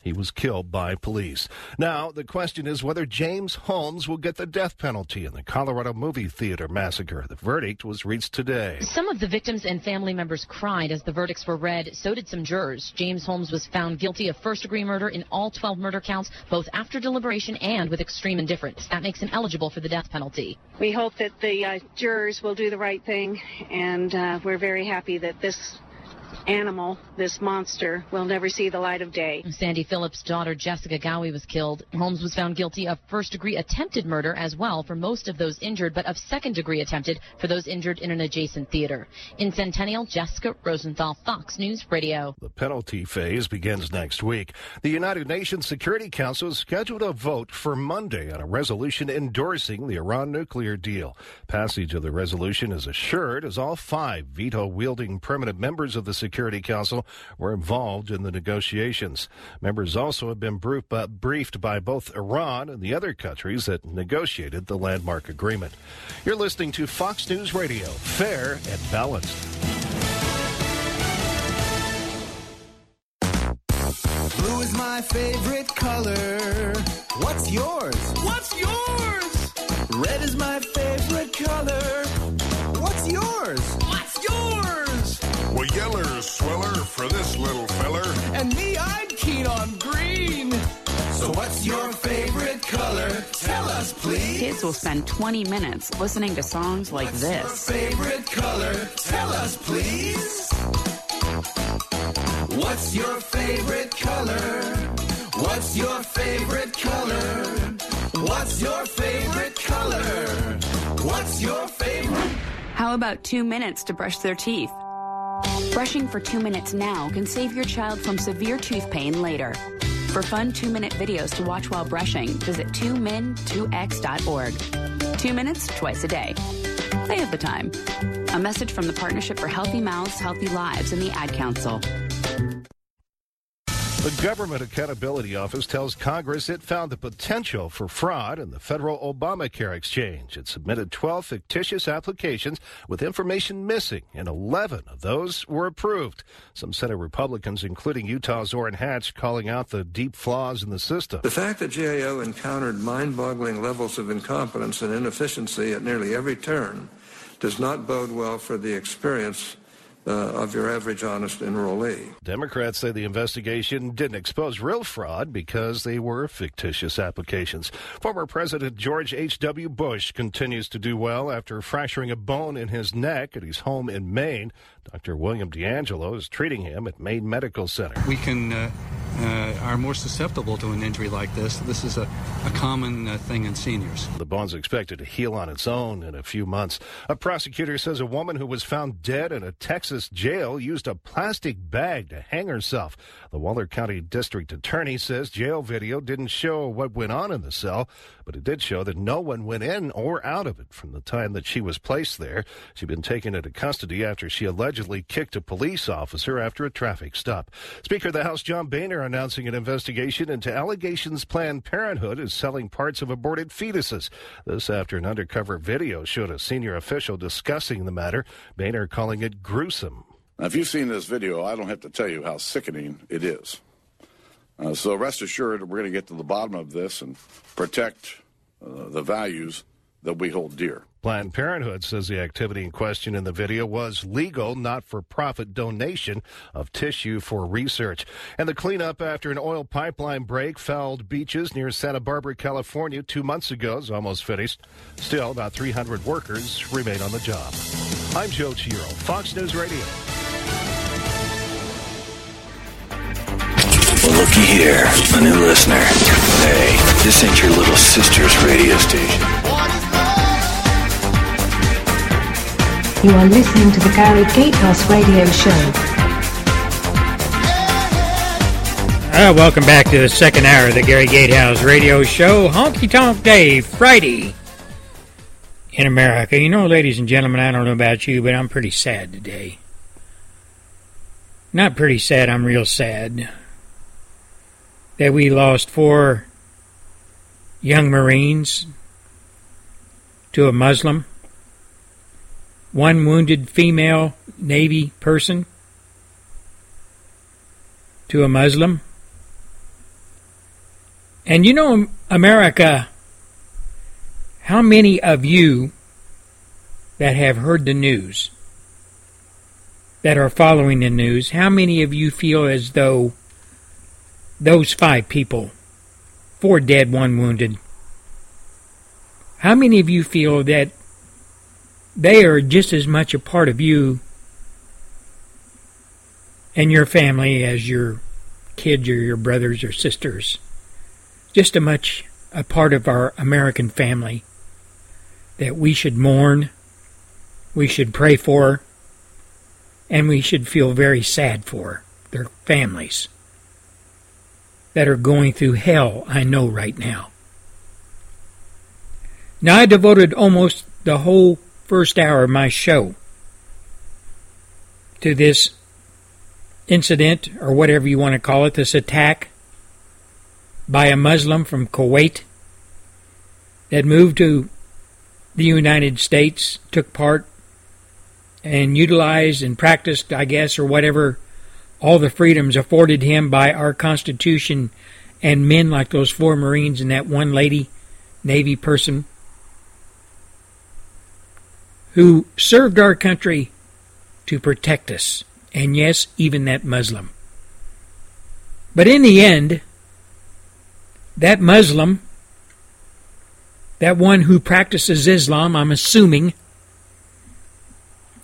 He was killed by police. Now, the question is whether James Holmes will get the death penalty in the Colorado movie theater massacre. The verdict was reached today. Some of the victims and family members cried as the verdicts were read. So did some jurors. James Holmes was found guilty of first degree murder in all 12 murder counts, both after deliberation and with extreme indifference. That makes him eligible for the death penalty. We hope that the uh, jurors will do the right thing, and uh, we're very happy that this animal, this monster, will never see the light of day. Sandy Phillips' daughter Jessica Ghawi was killed. Holmes was found guilty of first degree attempted murder as well for most of those injured, but of second degree attempted for those injured in an adjacent theater. In Centennial, Jessica Rosenthal, Fox News Radio. The penalty phase begins next week. The United Nations Security Council has scheduled a vote for Monday on a resolution endorsing the Iran nuclear deal. Passage of the resolution is assured as all five veto wielding permanent members of the Security Council were involved in the negotiations. Members also have been uh, briefed by both Iran and the other countries that negotiated the landmark agreement. You're listening to Fox News Radio, fair and balanced. Blue is my favorite color. What's yours? What's yours? Red is my favorite color. What's yours? What's yours? Well, yeller's sweller for this little feller. And me, I'm keen on green. So what's your favorite color? Tell us, please. Kids will spend 20 minutes listening to songs like what's this. Your favorite color? Tell us, please. What's your favorite color? What's your favorite color? What's your favorite color? What's your favorite? How about two minutes to brush their teeth? Brushing for two minutes now can save your child from severe tooth pain later. For fun two minute videos to watch while brushing, visit 2min2x.org. Two minutes twice a day. They have the time. A message from the Partnership for Healthy Mouths, Healthy Lives, and the Ad Council. The Government Accountability Office tells Congress it found the potential for fraud in the federal Obamacare exchange. It submitted 12 fictitious applications with information missing, and 11 of those were approved. Some Senate Republicans, including Utah's Orrin Hatch, calling out the deep flaws in the system. The fact that GAO encountered mind boggling levels of incompetence and inefficiency at nearly every turn does not bode well for the experience uh, of your average honest enrollee. Democrats say the investigation didn't expose real fraud because they were fictitious applications. Former President George H.W. Bush continues to do well after fracturing a bone in his neck at his home in Maine. Dr. William D'Angelo is treating him at Maine Medical Center. We can uh, uh, are more susceptible to an injury like this. This is a, a common uh, thing in seniors. The bone's expected to heal on its own in a few months. A prosecutor says a woman who was found dead in a Texas jail used a plastic bag to hang herself. The Waller County District Attorney says jail video didn't show what went on in the cell, but it did show that no one went in or out of it from the time that she was placed there. She'd been taken into custody after she allegedly kicked a police officer after a traffic stop. Speaker of the House John Boehner announcing an investigation into allegations Planned Parenthood is selling parts of aborted fetuses. This after an undercover video showed a senior official discussing the matter, Boehner calling it gruesome. Now, if you've seen this video, I don't have to tell you how sickening it is. Uh, so rest assured, we're going to get to the bottom of this and protect uh, the values that we hold dear. Planned Parenthood says the activity in question in the video was legal, not for profit donation of tissue for research. And the cleanup after an oil pipeline break fouled beaches near Santa Barbara, California, two months ago is almost finished. Still, about 300 workers remain on the job. I'm Joe Chiro, Fox News Radio. Looky here, a new listener. Hey, this ain't your little sister's radio station. You are listening to the Gary Gatehouse Radio Show. Uh, welcome back to the second hour of the Gary Gatehouse Radio Show, Honky Tonk Day, Friday in America. You know, ladies and gentlemen, I don't know about you, but I'm pretty sad today. Not pretty sad, I'm real sad that we lost four young Marines to a Muslim, one wounded female Navy person to a Muslim. And you know, America, how many of you that have heard the news, that are following the news, how many of you feel as though those five people, four dead, one wounded, how many of you feel that they are just as much a part of you and your family as your kids or your brothers or sisters? Just as much a part of our American family that we should mourn, we should pray for, and we should feel very sad for their families that are going through hell, I know right now. Now, I devoted almost the whole first hour of my show to this incident, or whatever you want to call it, this attack by a Muslim from Kuwait that moved to the United States, took part and utilized and practiced, I guess, or whatever all the freedoms afforded him by our Constitution and men like those four Marines and that one lady, Navy person, who served our country to protect us. And yes, even that Muslim. But in the end, that Muslim, that one who practices Islam, I'm assuming,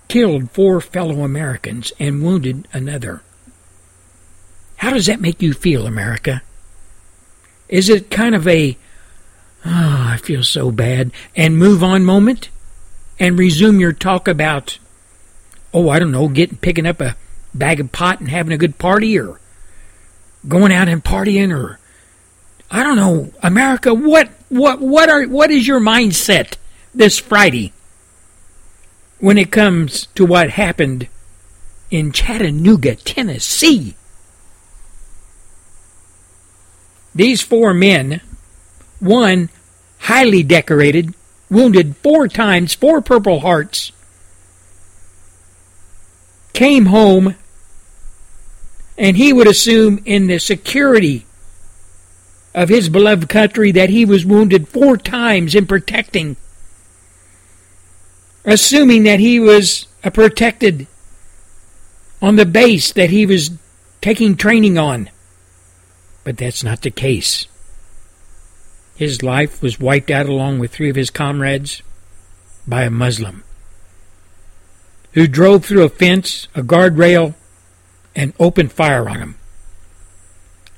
killed four fellow Americans and wounded another. How does that make you feel, America? Is it kind of a, oh, I feel so bad, and move on moment? And resume your talk about, oh, I don't know, getting, picking up a bag of pot and having a good party, or going out and partying, or I don't know, America, what, what, what are, what is your mindset this Friday when it comes to what happened in Chattanooga, Tennessee? These four men, one highly decorated, wounded four times, four Purple Hearts, came home, and he would assume in the security of his beloved country that he was wounded four times in protecting, assuming that he was protected on the base that he was taking training on. But that's not the case. His life was wiped out along with three of his comrades by a Muslim who drove through a fence, a guardrail, and opened fire on him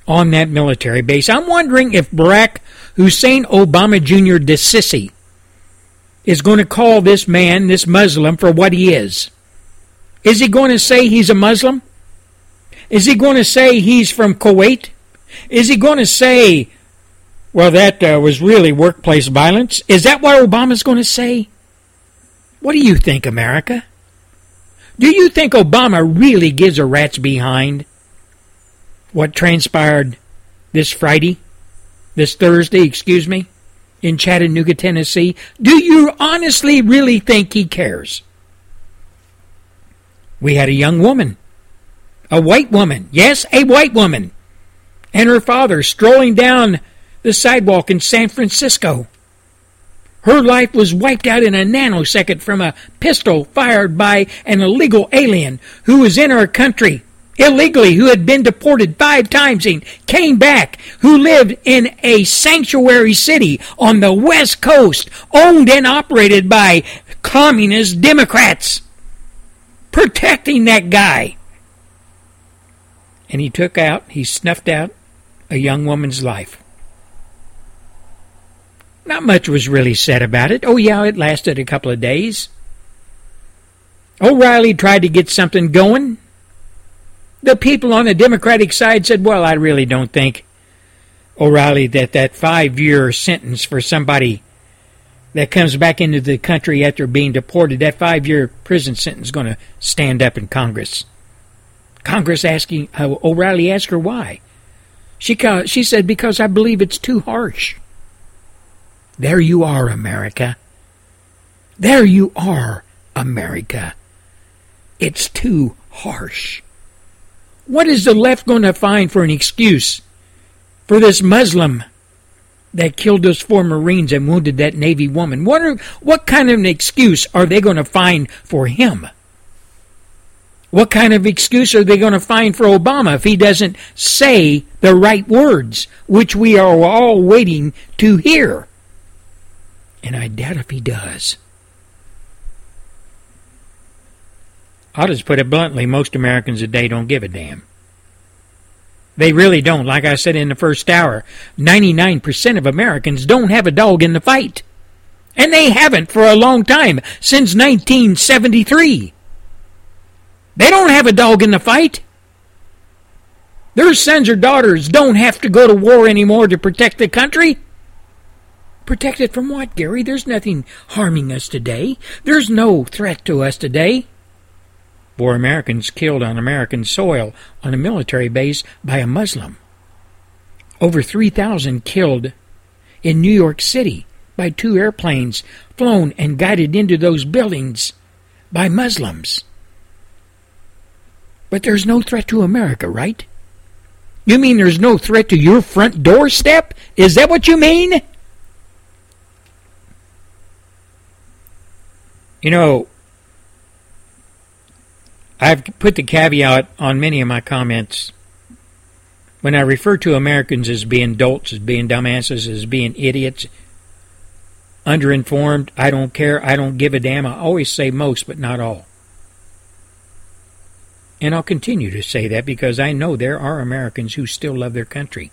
on that military base. I'm wondering if Barack Hussein Obama Jr. de Sissy is going to call this man, this Muslim, for what he is. Is he going to say he's a Muslim? Is he going to say he's from Kuwait? Is he going to say, well, that uh, was really workplace violence? Is that what Obama's going to say? What do you think, America? Do you think Obama really gives a rat's behind what transpired this Friday, this Thursday, excuse me, in Chattanooga, Tennessee? Do you honestly really think he cares? We had a young woman, a white woman, yes, a white woman, and her father strolling down the sidewalk in San Francisco. Her life was wiped out in a nanosecond from a pistol fired by an illegal alien who was in our country illegally, who had been deported five times and came back, who lived in a sanctuary city on the West Coast, owned and operated by communist Democrats, protecting that guy. And he took out, he snuffed out a young woman's life. Not much was really said about it. Oh, yeah, it lasted a couple of days. O'Reilly tried to get something going. The people on the Democratic side said, well, I really don't think, O'Reilly, that that five year sentence for somebody that comes back into the country after being deported, that five year prison sentence is going to stand up in Congress. Congress asking, uh, O'Reilly asked her why. She, she said, because I believe it's too harsh. There you are, America. There you are, America. It's too harsh. What is the left going to find for an excuse for this Muslim that killed those four Marines and wounded that Navy woman? What, are, what kind of an excuse are they going to find for him? What kind of excuse are they going to find for Obama if he doesn't say the right words, which we are all waiting to hear? And I doubt if he does. I'll just put it bluntly most Americans today don't give a damn. They really don't. Like I said in the first hour, 99% of Americans don't have a dog in the fight. And they haven't for a long time, since 1973. They don't have a dog in the fight. Their sons or daughters don't have to go to war anymore to protect the country. Protected from what, Gary? There's nothing harming us today. There's no threat to us today. Four Americans killed on American soil on a military base by a Muslim. Over 3,000 killed in New York City by two airplanes flown and guided into those buildings by Muslims. But there's no threat to America, right? You mean there's no threat to your front doorstep? Is that what you mean? You know, I've put the caveat on many of my comments. When I refer to Americans as being dolts, as being dumbasses, as being idiots, underinformed, I don't care, I don't give a damn. I always say most, but not all. And I'll continue to say that because I know there are Americans who still love their country.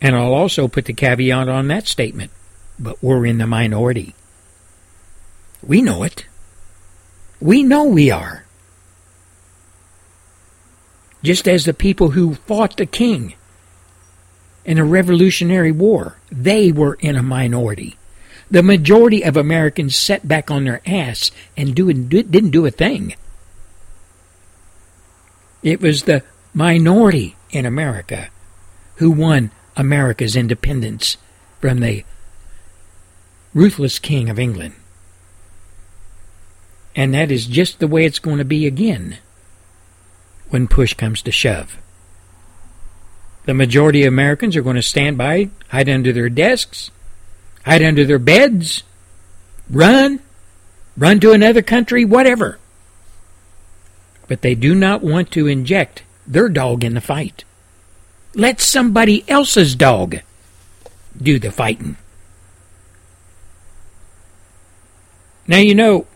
And I'll also put the caveat on that statement, but we're in the minority. We know it. We know we are. Just as the people who fought the king in a revolutionary war, they were in a minority. The majority of Americans sat back on their ass and do, didn't do a thing. It was the minority in America who won America's independence from the ruthless king of England. And that is just the way it's going to be again when push comes to shove. The majority of Americans are going to stand by, hide under their desks, hide under their beds, run, run to another country, whatever. But they do not want to inject their dog in the fight. Let somebody else's dog do the fighting. Now, you know,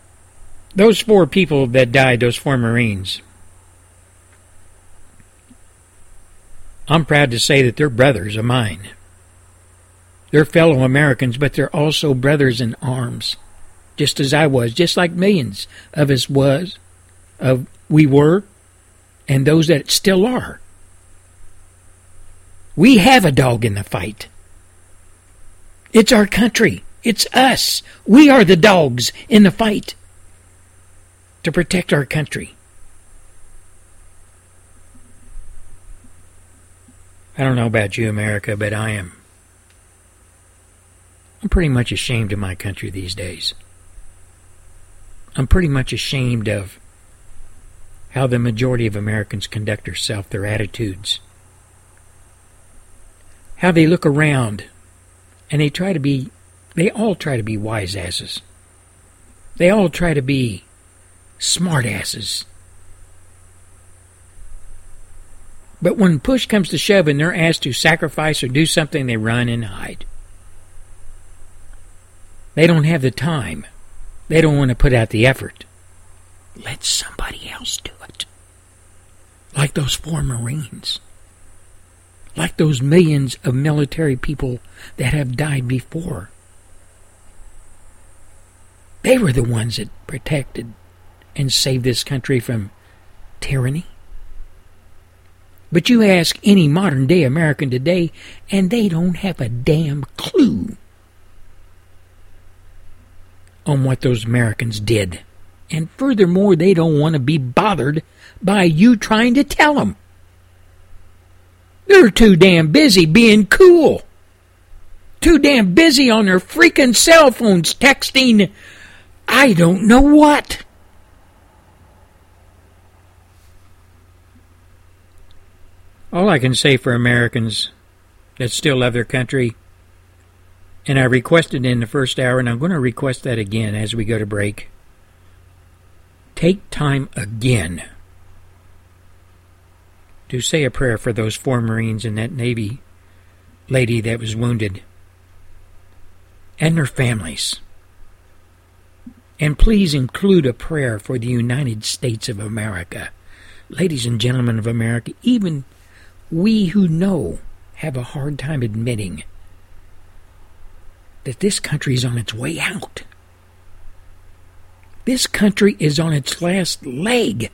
those four people that died, those four Marines, I'm proud to say that they're brothers of mine. They're fellow Americans, but they're also brothers in arms, just as I was, just like millions of us was, of we were, and those that still are. We have a dog in the fight. It's our country. It's us. We are the dogs in the fight to protect our country. I don't know about you, America, but I am. I'm pretty much ashamed of my country these days. I'm pretty much ashamed of how the majority of Americans conduct themselves, their attitudes, how they look around and they try to be They all try to be wise asses. They all try to be smart asses. But when push comes to shove and they're asked to sacrifice or do something, they run and hide. They don't have the time. They don't want to put out the effort. Let somebody else do it. Like those four Marines. Like those millions of military people that have died before. They were the ones that protected and save this country from tyranny. But you ask any modern day American today, and they don't have a damn clue on what those Americans did. And furthermore, they don't want to be bothered by you trying to tell them. They're too damn busy being cool. Too damn busy on their freaking cell phones texting I don't know what. All I can say for Americans that still love their country, and I requested in the first hour, and I'm going to request that again as we go to break. Take time again to say a prayer for those four Marines and that Navy lady that was wounded and their families. And please include a prayer for the United States of America. Ladies and gentlemen of America, even we who know have a hard time admitting that this country is on its way out. This country is on its last leg.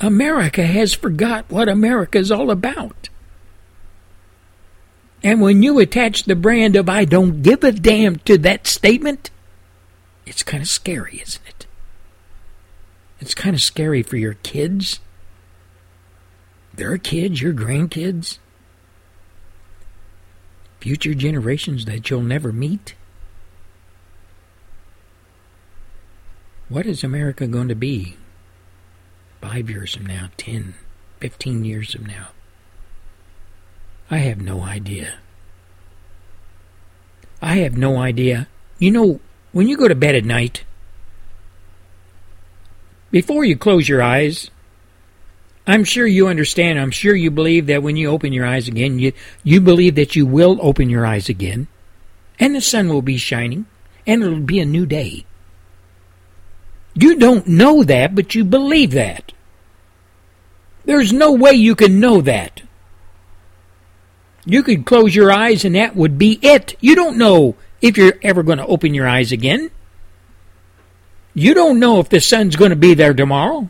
America has forgot what America is all about. And when you attach the brand of I don't give a damn to that statement, it's kind of scary, isn't it? It's kind of scary for your kids. Their kids, your grandkids, future generations that you'll never meet. What is America going to be five years from now, ten, fifteen years from now? I have no idea. I have no idea. You know, when you go to bed at night, before you close your eyes, I'm sure you understand, I'm sure you believe that when you open your eyes again, you, you believe that you will open your eyes again, and the sun will be shining, and it'll be a new day. You don't know that, but you believe that. There's no way you can know that. You could close your eyes and that would be it. You don't know if you're ever going to open your eyes again. You don't know if the sun's going to be there tomorrow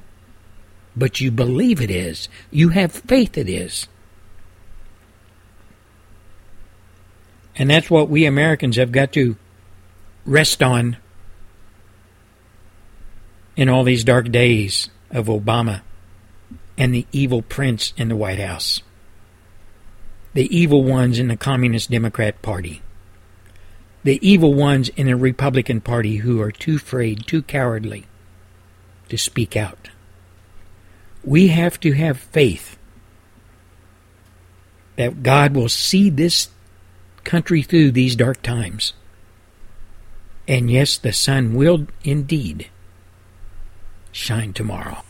but you believe it is. You have faith it is. And that's what we Americans have got to rest on in all these dark days of Obama and the evil prince in the White House. The evil ones in the Communist Democrat Party. The evil ones in the Republican Party who are too afraid, too cowardly to speak out. We have to have faith that God will see this country through these dark times. And yes, the sun will indeed shine tomorrow.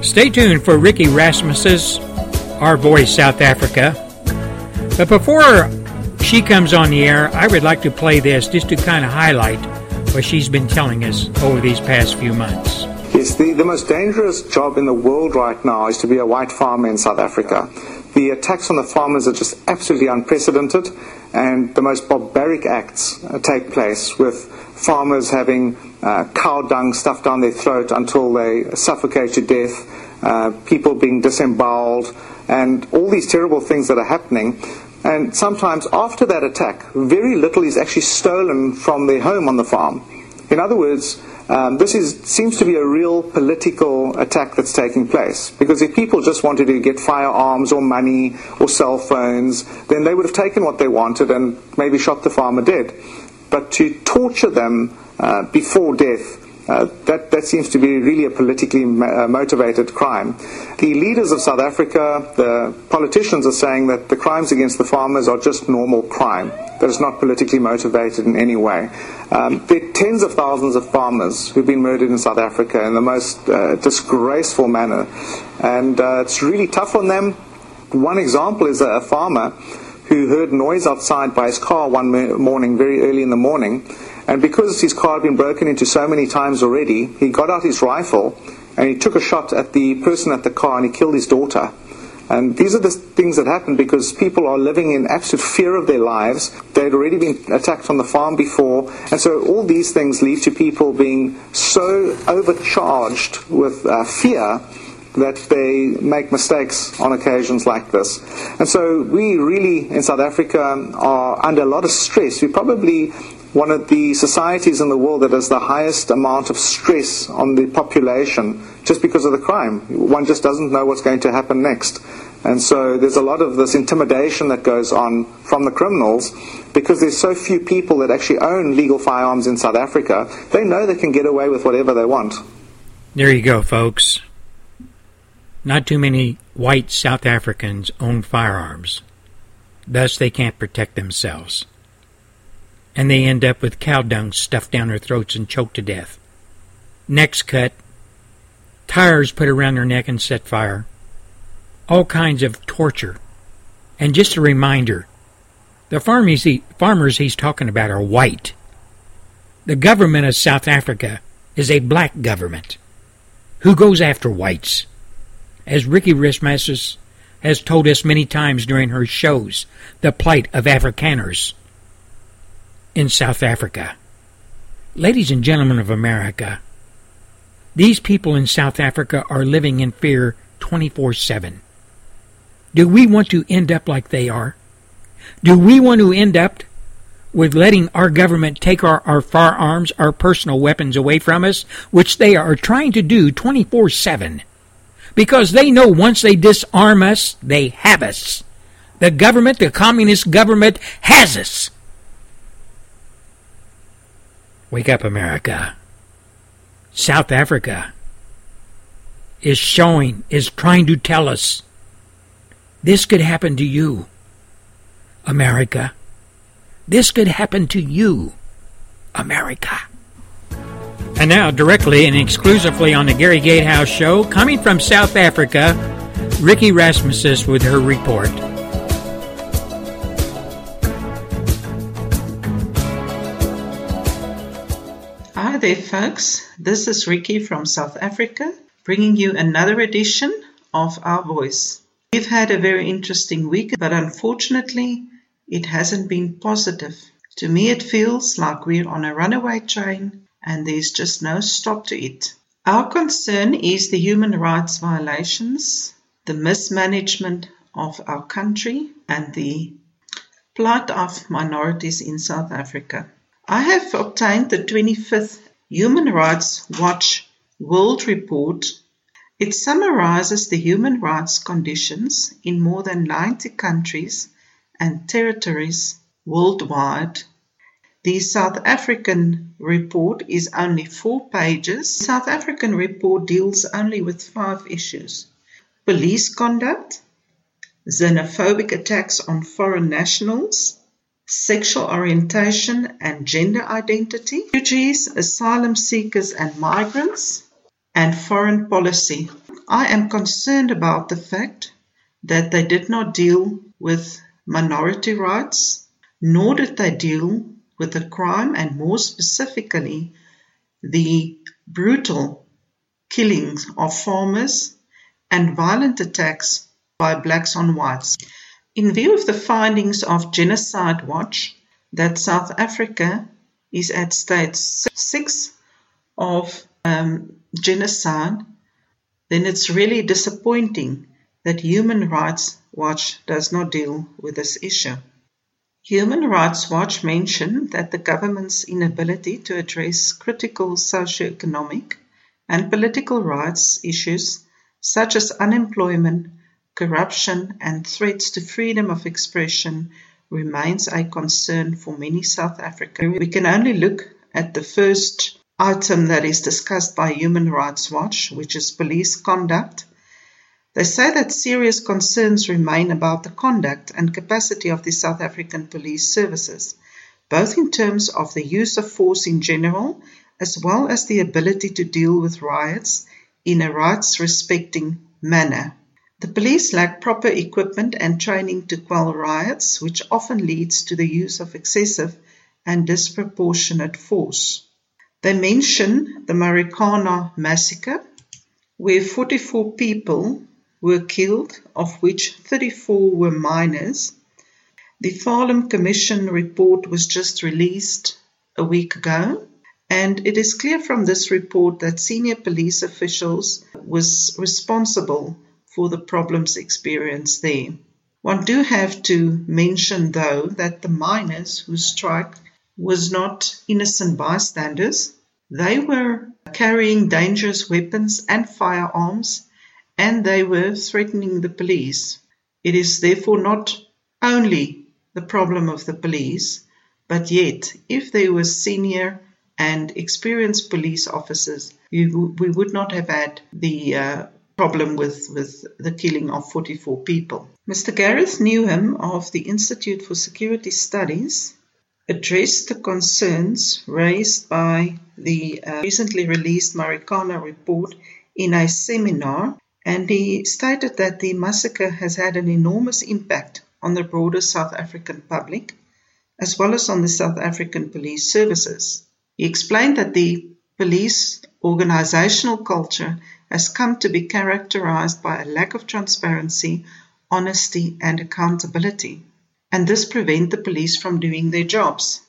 Stay tuned for Ricky Rasmussen's Our Voice South Africa. But before she comes on the air, I would like to play this just to kind of highlight what she's been telling us over these past few months. Yes, the, the most dangerous job in the world right now is to be a white farmer in South Africa. The attacks on the farmers are just absolutely unprecedented, and the most barbaric acts uh, take place with farmers having uh, cow dung stuffed down their throat until they suffocate to death, uh, people being disemboweled, and all these terrible things that are happening. And sometimes after that attack, very little is actually stolen from their home on the farm. In other words, um, this is, seems to be a real political attack that's taking place. Because if people just wanted to get firearms or money or cell phones, then they would have taken what they wanted and maybe shot the farmer dead. But to torture them uh, before death Uh, that, that seems to be really a politically uh, motivated crime. The leaders of South Africa, the politicians, are saying that the crimes against the farmers are just normal crime, that it's not politically motivated in any way. Um, there are tens of thousands of farmers who've been murdered in South Africa in the most uh, disgraceful manner, and uh, it's really tough on them. One example is a farmer who heard noise outside by his car one morning, very early in the morning and because his car had been broken into so many times already, he got out his rifle and he took a shot at the person at the car and he killed his daughter. And these are the things that happen because people are living in absolute fear of their lives. They'd already been attacked on the farm before. And so all these things lead to people being so overcharged with uh, fear that they make mistakes on occasions like this. And so we really, in South Africa, are under a lot of stress. We probably one of the societies in the world that has the highest amount of stress on the population just because of the crime. One just doesn't know what's going to happen next. And so there's a lot of this intimidation that goes on from the criminals because there's so few people that actually own legal firearms in South Africa. They know they can get away with whatever they want. There you go, folks. Not too many white South Africans own firearms. Thus, they can't protect themselves and they end up with cow dung stuffed down their throats and choked to death. Necks cut, tires put around their neck and set fire, all kinds of torture. And just a reminder the farmers, he, farmers he's talking about are white. The government of South Africa is a black government who goes after whites. As Ricky Rasmussen has told us many times during her shows, the plight of Afrikaners in South Africa. Ladies and gentlemen of America, these people in South Africa are living in fear 24 7. Do we want to end up like they are? Do we want to end up with letting our government take our, our firearms, our personal weapons away from us, which they are trying to do 24 7? Because they know once they disarm us, they have us. The government, the communist government, has us. Wake up, America. South Africa is showing, is trying to tell us this could happen to you, America. This could happen to you, America. And now, directly and exclusively on the Gary Gatehouse Show, coming from South Africa, Ricky Rasmussen with her report. There, folks. This is Ricky from South Africa, bringing you another edition of Our Voice. We've had a very interesting week, but unfortunately, it hasn't been positive. To me, it feels like we're on a runaway train and there's just no stop to it. Our concern is the human rights violations, the mismanagement of our country, and the plight of minorities in South Africa. I have obtained the 25th Human Rights Watch World Report. It summarizes the human rights conditions in more than 90 countries and territories worldwide. The South African report is only four pages. The South African report deals only with five issues police conduct, xenophobic attacks on foreign nationals, sexual orientation and gender identity, refugees, asylum seekers and migrants, and foreign policy. I am concerned about the fact that they did not deal with minority rights, nor did they deal with the crime and more specifically the brutal killings of farmers and violent attacks by blacks on whites. In view of the findings of Genocide Watch that South Africa is at stage six of um, genocide, then it's really disappointing that Human Rights Watch does not deal with this issue. Human Rights Watch mentioned that the government's inability to address critical socio-economic and political rights issues such as unemployment, corruption and threats to freedom of expression remains a concern for many South Africans. We can only look at the first item that is discussed by Human Rights Watch, which is police conduct. They say that serious concerns remain about the conduct and capacity of the South African police services, both in terms of the use of force in general, as well as the ability to deal with riots in a rights respecting manner. The police lack proper equipment and training to quell riots, which often leads to the use of excessive and disproportionate force. They mention the Marikana massacre, where 44 people were killed, of which 34 were miners. The Farlam Commission report was just released a week ago, and it is clear from this report that senior police officials was responsible for the problems experienced there. One do have to mention though that the miners who struck was not innocent bystanders. They were carrying dangerous weapons and firearms and they were threatening the police. It is therefore not only the problem of the police, but yet, if there were senior and experienced police officers, we, we would not have had the uh, problem with, with the killing of 44 people. Mr. Gareth Newham of the Institute for Security Studies addressed the concerns raised by the uh, recently released Marikana report in a seminar and he stated that the massacre has had an enormous impact on the broader South African public, as well as on the South African police services. He explained that the police organizational culture has come to be characterized by a lack of transparency, honesty, and accountability, and this prevent the police from doing their jobs.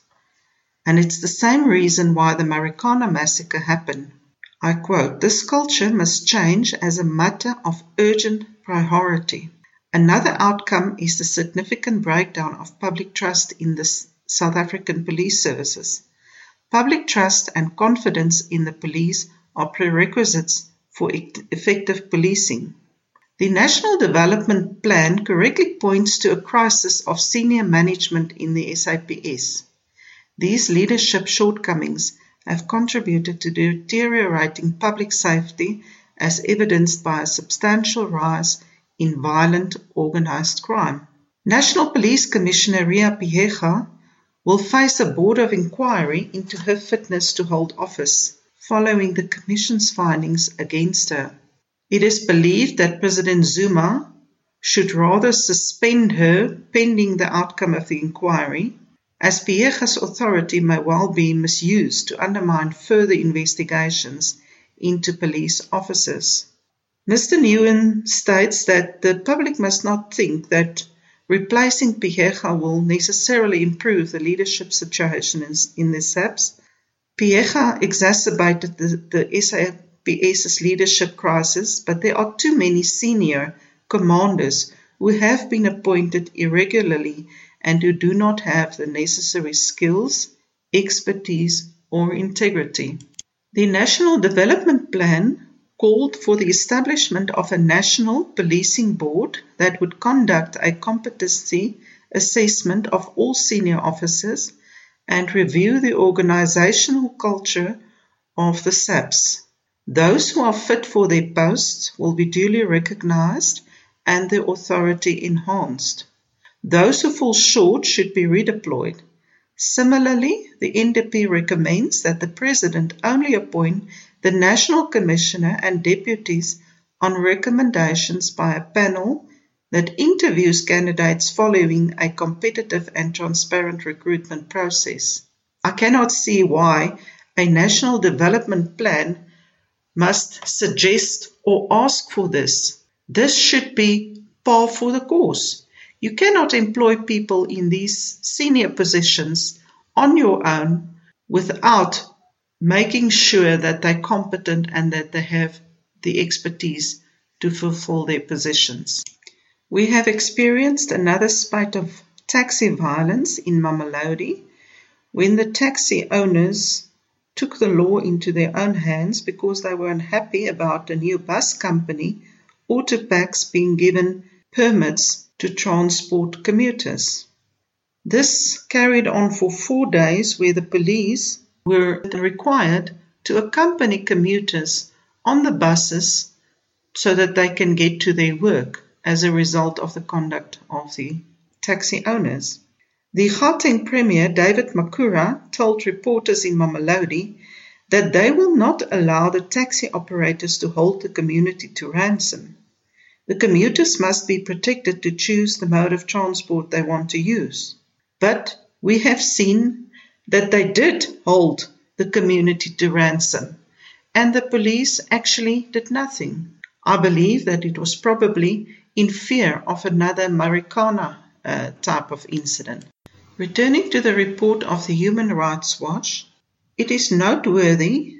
And it's the same reason why the Marikana massacre happened. I quote, This culture must change as a matter of urgent priority. Another outcome is the significant breakdown of public trust in the South African police services. Public trust and confidence in the police are prerequisites for effective policing. The National Development Plan correctly points to a crisis of senior management in the SAPS. These leadership shortcomings have contributed to deteriorating public safety as evidenced by a substantial rise in violent organized crime. National Police Commissioner Riah Phiyega will face a board of inquiry into her fitness to hold office following the Commission's findings against her. It is believed that President Zuma should rather suspend her pending the outcome of the inquiry as Phiyega's authority may well be misused to undermine further investigations into police officers. Mr. Newham states that the public must not think that replacing Phiyega will necessarily improve the leadership situation in, in the SAPS. Phiyega exacerbated the, the SAPS's leadership crisis, but there are too many senior commanders who have been appointed irregularly and who do not have the necessary skills, expertise, or integrity. The National Development Plan called for the establishment of a national policing board that would conduct a competency assessment of all senior officers and review the organizational culture of the SAPS. Those who are fit for their posts will be duly recognized and their authority enhanced. Those who fall short should be redeployed. Similarly, the NDP recommends that the President only appoint the National Commissioner and deputies on recommendations by a panel that interviews candidates following a competitive and transparent recruitment process. I cannot see why a national development plan must suggest or ask for this. This should be par for the course. You cannot employ people in these senior positions on your own without making sure that they're competent and that they have the expertise to fulfill their positions. We have experienced another spate of taxi violence in Mamelodi when the taxi owners took the law into their own hands because they were unhappy about a new bus company, Autopax, being given permits to transport commuters. This carried on for four days where the police were required to accompany commuters on the buses so that they can get to their work as a result of the conduct of the taxi owners. The Gauteng Premier, David Makhura, told reporters in Mamelodi that they will not allow the taxi operators to hold the community to ransom. The commuters must be protected to choose the mode of transport they want to use. But we have seen that they did hold the community to ransom, and the police actually did nothing. I believe that it was probably in fear of another Marikana uh, type of incident. Returning to the report of the Human Rights Watch, it is noteworthy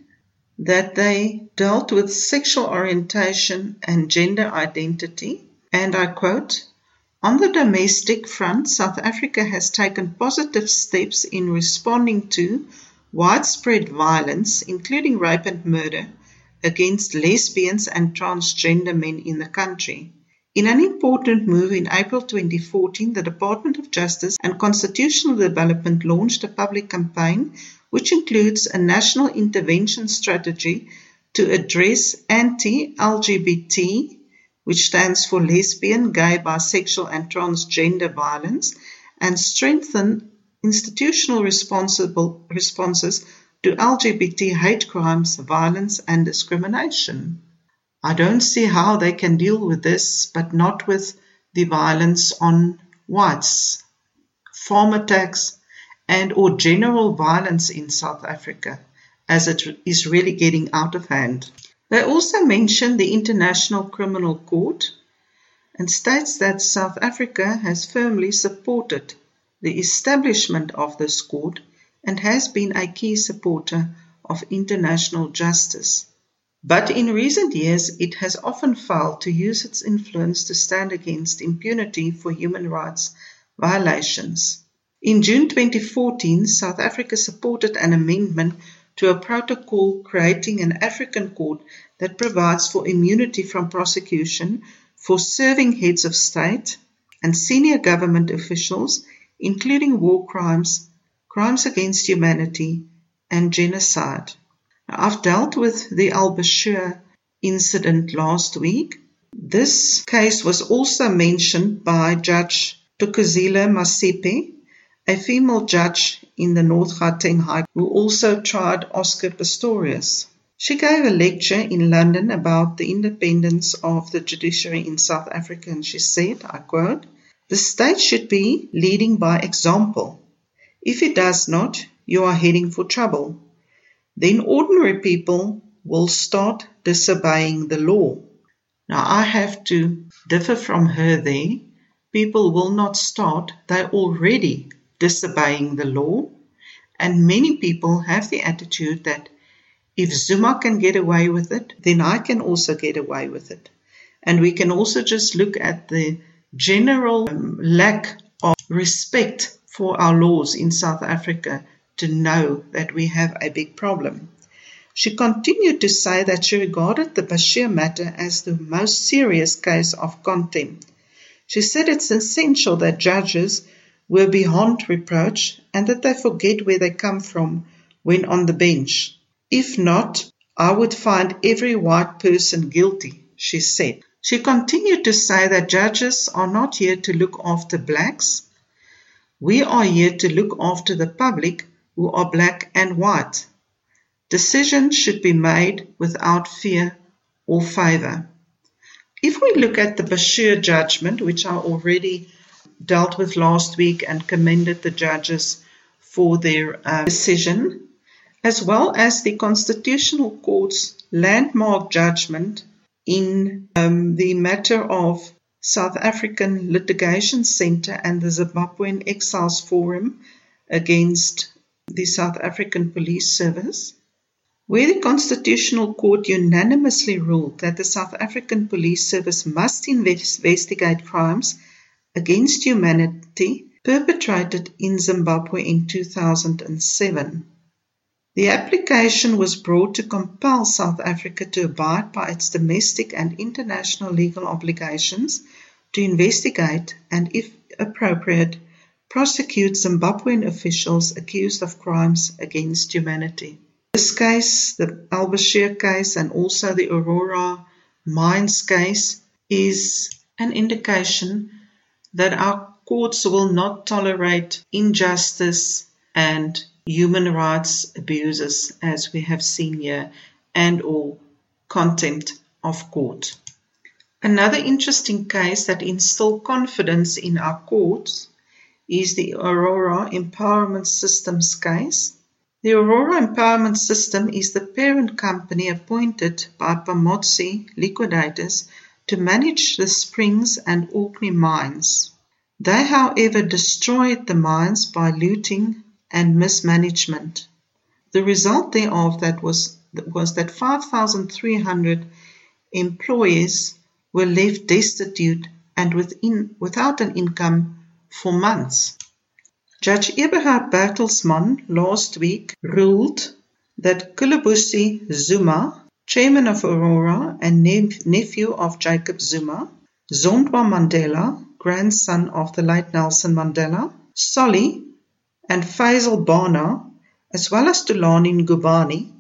that they dealt with sexual orientation and gender identity, and I quote, on the domestic front, South Africa has taken positive steps in responding to widespread violence, including rape and murder, against lesbians and transgender men in the country. In an important move in April 2014, the Department of Justice and Constitutional Development launched a public campaign which includes a national intervention strategy to address anti LGBT, which stands for lesbian, gay, bisexual, and transgender violence, and strengthen institutional responsible responses to LGBT hate crimes, violence, and discrimination. I don't see how they can deal with this, but not with the violence on whites, farm attacks, and or general violence in South Africa, as it is really getting out of hand. They also mention the International Criminal Court and states that South Africa has firmly supported the establishment of this court and has been a key supporter of international justice. But in recent years, it has often failed to use its influence to stand against impunity for human rights violations. In June 2014, South Africa supported an amendment to a protocol creating an African court that provides for immunity from prosecution for serving heads of state and senior government officials, including war crimes, crimes against humanity, and genocide. I've dealt with the Al Bashir incident last week. This case was also mentioned by Judge Thokozile Masipa, a female judge in the North Gauteng High who also tried Oscar Pistorius. She gave a lecture in London about the independence of the judiciary in South Africa and she said, I quote, the state should be leading by example. If it does not, you are heading for trouble then ordinary people will start disobeying the law. Now, I have to differ from her there. People will not start, they're already disobeying the law. And many people have the attitude that if Zuma can get away with it, then I can also get away with it. And we can also just look at the general um, lack of respect for our laws in South Africa to know that we have a big problem. She continued to say that she regarded the Bashir matter as the most serious case of contempt. She said it's essential that judges were beyond reproach and that they forget where they come from when on the bench. If not, I would find every white person guilty, she said. She continued to say that judges are not here to look after blacks. We are here to look after the public who are black and white. Decisions should be made without fear or favor. If we look at the Bashir judgment, which I already dealt with last week and commended the judges for their uh, decision, as well as the Constitutional Court's landmark judgment in um, the matter of South African Litigation Centre and the Zimbabwean Exiles Forum against the South African Police Service, where the Constitutional Court unanimously ruled that the South African Police Service must investigate crimes against humanity perpetrated in Zimbabwe in 2007. The application was brought to compel South Africa to abide by its domestic and international legal obligations to investigate and, if appropriate, prosecute Zimbabwean officials accused of crimes against humanity. This case, the Al Bashir case, and also the Aurora Mines case, is an indication that our courts will not tolerate injustice and human rights abuses as we have seen here and or contempt of court. Another interesting case that instilled confidence in our courts is the Aurora Empowerment Systems case. The Aurora Empowerment System is the parent company appointed by Pamodzi liquidators to manage the Springs and Orkney mines. They, however, destroyed the mines by looting and mismanagement. The result thereof that was, was that 5,300 employees were left destitute and within, without an income for months. Judge Eberhard Bertelsmann last week ruled that Khulubuse Zuma, chairman of Aurora and nephew of Jacob Zuma, Zondwa Mandela, grandson of the late Nelson Mandela, Solly, and Faisal Bhana, as well as Thulani Ngubane,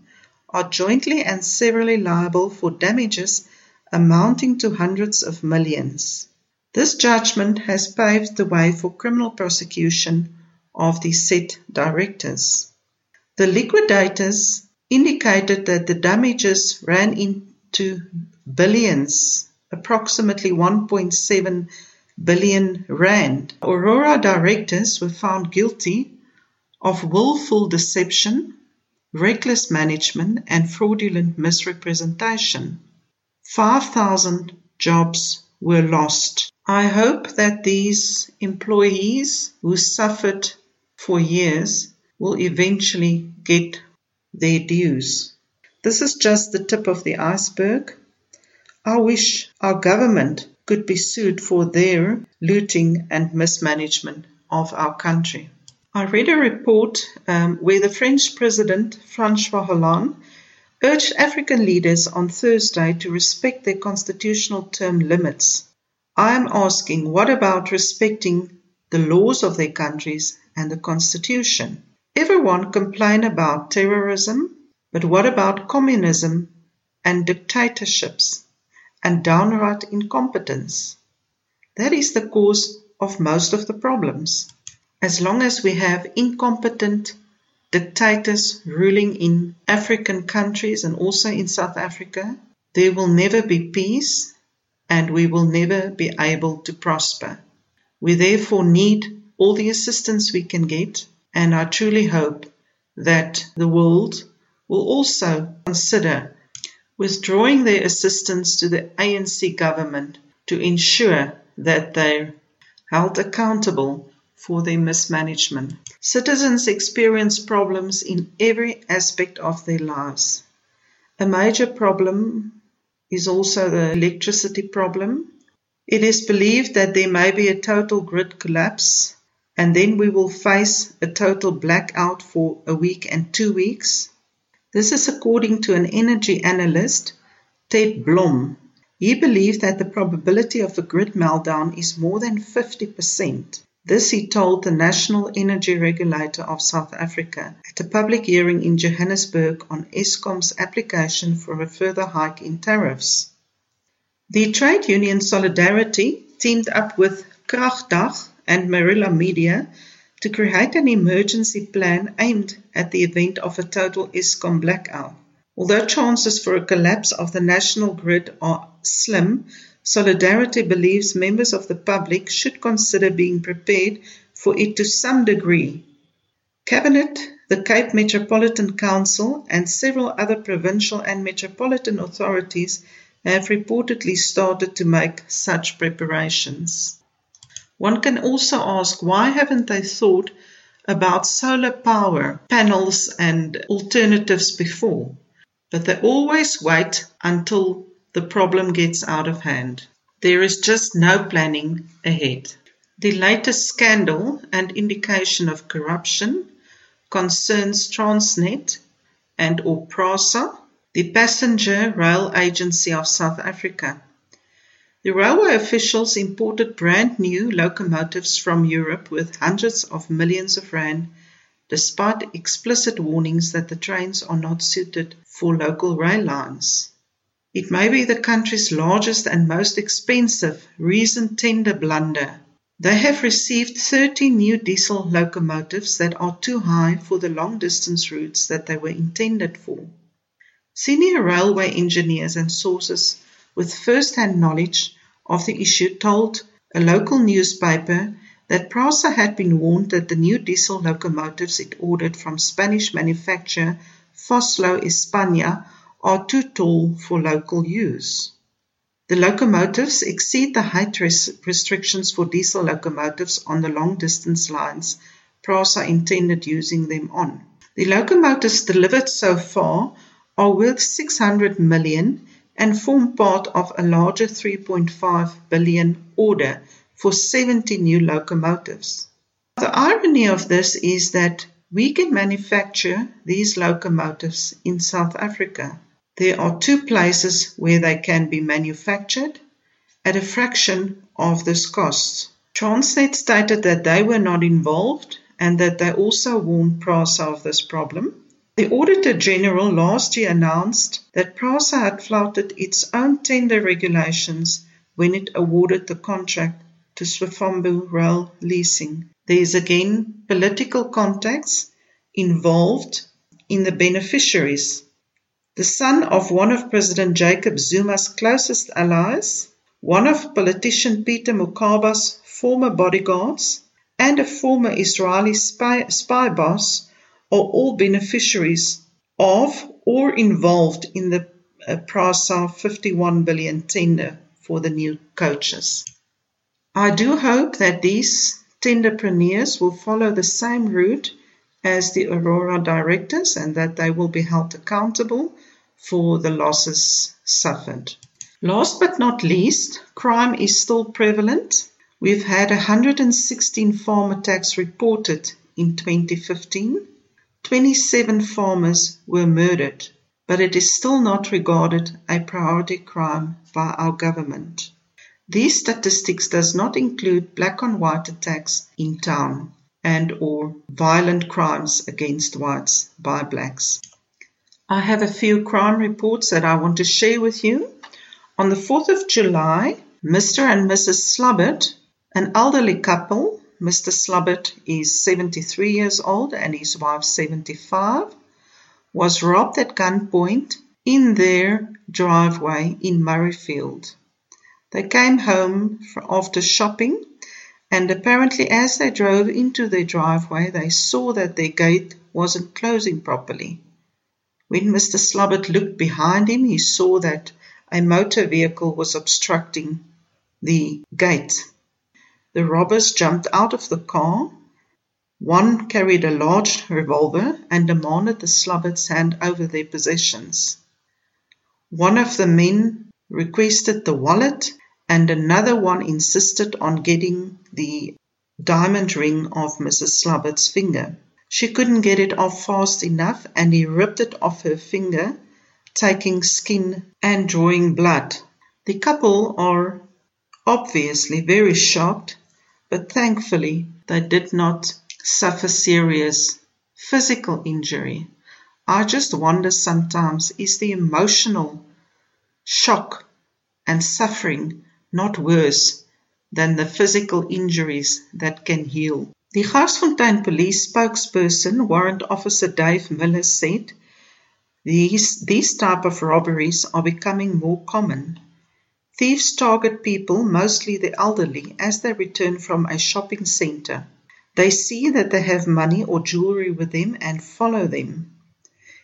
are jointly and severally liable for damages amounting to hundreds of millions. This judgment has paved the way for criminal prosecution of the said directors. The liquidators indicated that the damages ran into billions, approximately 1.7 billion rand. Aurora directors were found guilty of willful deception, reckless management, and fraudulent misrepresentation. 5,000 jobs were lost. I hope that these employees who suffered for years will eventually get their dues. This is just the tip of the iceberg. I wish our government could be sued for their looting and mismanagement of our country. I read a report um, where the French President Francois Hollande urged African leaders on Thursday to respect their constitutional term limits. I am asking, what about respecting the laws of their countries and the constitution? Everyone complain about terrorism, but what about communism and dictatorships and downright incompetence? That is the cause of most of the problems. As long as we have incompetent dictators ruling in African countries and also in South Africa, there will never be peace and we will never be able to prosper. We therefore need all the assistance we can get, and I truly hope that the world will also consider withdrawing their assistance to the ANC government to ensure that they're held accountable for their mismanagement. Citizens experience problems in every aspect of their lives. A major problem is also the electricity problem. It is believed that there may be a total grid collapse and then we will face a total blackout for a week and two weeks. This is according to an energy analyst, Ted Blom. He believes that the probability of a grid meltdown is more than 50%. This he told the National Energy Regulator of South Africa at a public hearing in Johannesburg on Eskom's application for a further hike in tariffs. The trade union Solidarity teamed up with Kragdag and Maroela Media to create an emergency plan aimed at the event of a total Eskom blackout. Although chances for a collapse of the national grid are slim, Solidarity believes members of the public should consider being prepared for it to some degree. Cabinet, the Cape Metropolitan Council, and several other provincial and metropolitan authorities have reportedly started to make such preparations. One can also ask why haven't they thought about solar power panels and alternatives before? But they always wait until the problem gets out of hand. There is just no planning ahead. The latest scandal and indication of corruption concerns Transnet and or PRASA, the passenger rail agency of South Africa. The railway officials imported brand new locomotives from Europe with hundreds of millions of rand despite explicit warnings that the trains are not suited for local rail lines. It may be the country's largest and most expensive recent tender blunder. They have received 30 new diesel locomotives that are too high for the long distance routes that they were intended for. Senior railway engineers and sources with first hand knowledge of the issue told a local newspaper that PRASA had been warned that the new diesel locomotives it ordered from Spanish manufacturer Vossloh España are too tall for local use. The locomotives exceed the height res- restrictions for diesel locomotives on the long distance lines PRASA intended using them on. The locomotives delivered so far are worth 600 million and form part of a larger 3.5 billion order for 70 new locomotives. The irony of this is that we can manufacture these locomotives in South Africa. There are two places where they can be manufactured at a fraction of this cost. Transnet stated that they were not involved and that they also warned PRASA of this problem. The Auditor General last year announced that PRASA had flouted its own tender regulations when it awarded the contract to Swifambo Rail Leasing. There is again political contacts involved in the beneficiaries. The son of one of President Jacob Zuma's closest allies, one of politician Peter Mokaba's former bodyguards, and a former Israeli spy, spy boss are all beneficiaries of or involved in the uh, PRASA 51 billion tender for the new coaches. I do hope that these tenderpreneurs will follow the same route as the Aurora directors and that they will be held accountable for the losses suffered. Last but not least, crime is still prevalent. We've had 116 farm attacks reported in 2015. 27 farmers were murdered, but it is still not regarded a priority crime by our government. These statistics does not include black on white attacks in town and or violent crimes against whites by blacks. I have a few crime reports that I want to share with you. On the 4th of July, Mr. and Mrs. Slubbert, an elderly couple, Mr. Slubbert is 73 years old and his wife 75, was robbed at gunpoint in their driveway in Murrayfield. They came home after shopping and apparently as they drove into their driveway they saw that their gate wasn't closing properly. When Mr. Slubbert looked behind him he saw that a motor vehicle was obstructing the gate. The robbers jumped out of the car. One carried a large revolver and demanded the Slubberts hand over their possessions. One of the men requested the wallet and another one insisted on getting the diamond ring off Mrs. Slubbert's finger. She couldn't get it off fast enough and he ripped it off her finger, taking skin and drawing blood. The couple are obviously very shocked, but thankfully they did not suffer serious physical injury. I just wonder sometimes is the emotional shock and suffering not worse than the physical injuries that can heal. The Garsfontein police spokesperson, Warrant Officer Dave Miller, said these, these type of robberies are becoming more common. Thieves target people, mostly the elderly, as they return from a shopping center. They see that they have money or jewelry with them and follow them.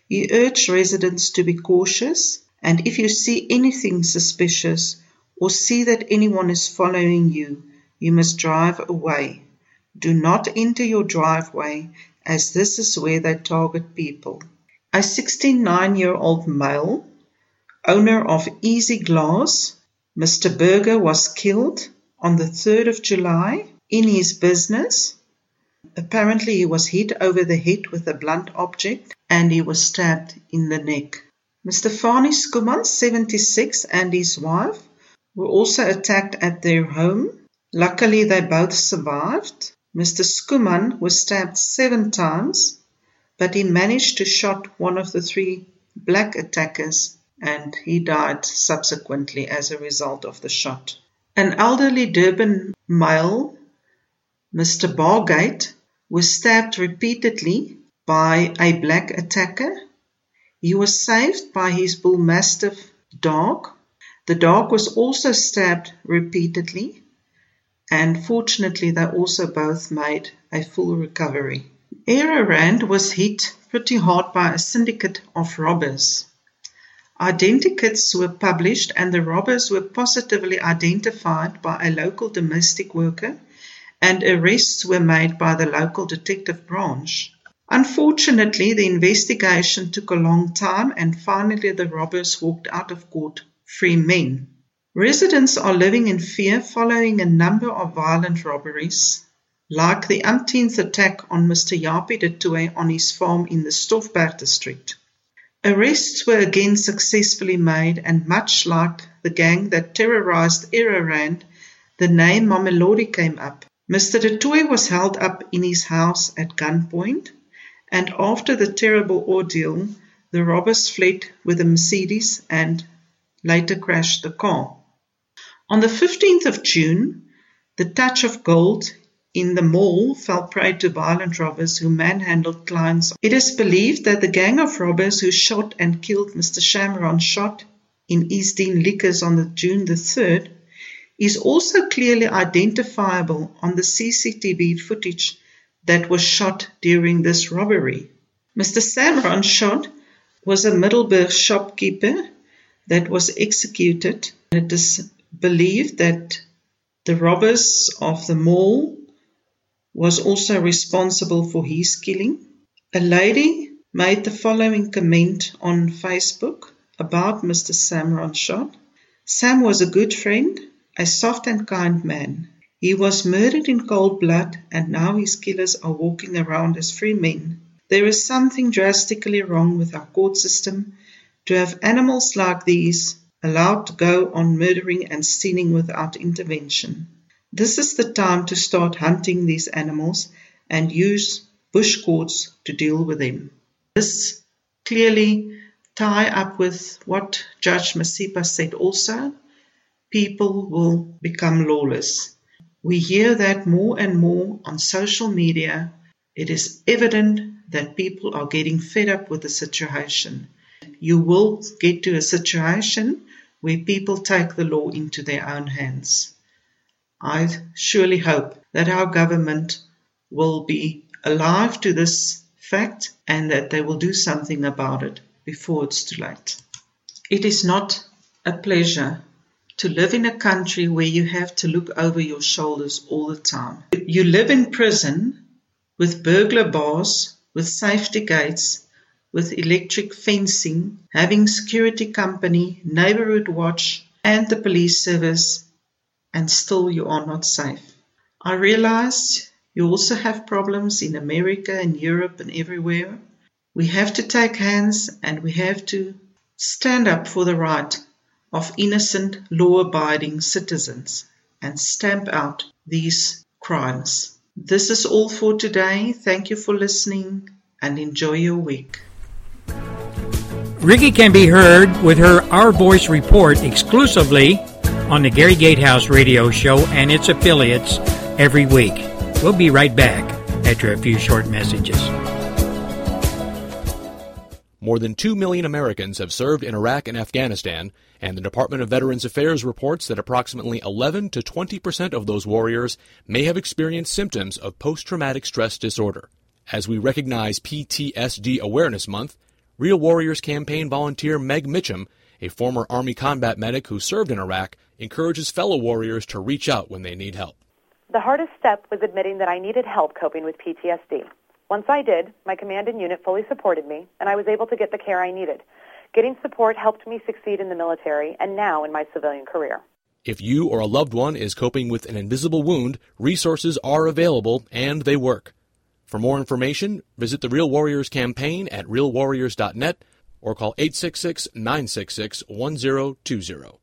He urged residents to be cautious, and if you see anything suspicious or see that anyone is following you, you must drive away. Do not enter your driveway, as this is where they target people. A 69 year old male, owner of Easy Glass, Mr. Berger was killed on the 3rd of July in his business. Apparently, he was hit over the head with a blunt object and he was stabbed in the neck. Mr. Fani Skuman, 76, and his wife were also attacked at their home. Luckily, they both survived. Mr. Skuman was stabbed seven times, but he managed to shot one of the three black attackers and he died subsequently as a result of the shot. An elderly Durban male, Mr. Bargate, was stabbed repeatedly by a black attacker. He was saved by his bull mastiff dog. The dog was also stabbed repeatedly, and fortunately, they also both made a full recovery. Rand was hit pretty hard by a syndicate of robbers. Identikits were published and the robbers were positively identified by a local domestic worker and arrests were made by the local detective branch. Unfortunately, the investigation took a long time and finally the robbers walked out of court free men. Residents are living in fear following a number of violent robberies, like the umpteenth attack on Mr. Yapi de Toey on his farm in the Stoffberg district. Arrests were again successfully made, and much like the gang that terrorized Rand, the name Mamelodi came up. Mr. De Toey was held up in his house at gunpoint, and after the terrible ordeal, the robbers fled with a Mercedes and later crashed the car. On the 15th of June, the Touch of Gold in the mall fell prey to violent robbers who manhandled clients. It is believed that the gang of robbers who shot and killed Mr. Shamron shot in East Dean Liquors on the June the 3rd is also clearly identifiable on the CCTV footage that was shot during this robbery. Mr. Samron shot was a Middelburg shopkeeper that was executed. Believed that the robbers of the mall was also responsible for his killing. A lady made the following comment on Facebook about Mr. Sam Ronshot. Sam was a good friend, a soft and kind man. He was murdered in cold blood, and now his killers are walking around as free men. There is something drastically wrong with our court system to have animals like these allowed to go on murdering and stealing without intervention. This is the time to start hunting these animals and use bush courts to deal with them. This clearly tie up with what Judge Masipa said also. People will become lawless. We hear that more and more on social media. It is evident that people are getting fed up with the situation. You will get to a situation where people take the law into their own hands. I surely hope that our government will be alive to this fact and that they will do something about it before it's too late. It is not a pleasure to live in a country where you have to look over your shoulders all the time. You live in prison with burglar bars, with safety gates, with electric fencing, having security company, neighborhood watch, and the police service and still you are not safe. I realize you also have problems in America and Europe and everywhere. We have to take hands and we have to stand up for the right of innocent, law abiding citizens and stamp out these crimes. This is all for today. Thank you for listening and enjoy your week. Ricky can be heard with her Our Voice report exclusively on the Gary Gatehouse radio show and its affiliates every week. We'll be right back after a few short messages. More than 2 million Americans have served in Iraq and Afghanistan, and the Department of Veterans Affairs reports that approximately 11 to 20 percent of those warriors may have experienced symptoms of post traumatic stress disorder. As we recognize PTSD Awareness Month, Real Warriors campaign volunteer Meg Mitchum, a former Army combat medic who served in Iraq, encourages fellow warriors to reach out when they need help. The hardest step was admitting that I needed help coping with PTSD. Once I did, my command and unit fully supported me, and I was able to get the care I needed. Getting support helped me succeed in the military and now in my civilian career. If you or a loved one is coping with an invisible wound, resources are available and they work. For more information, visit the Real Warriors campaign at realwarriors.net or call 866 966 1020.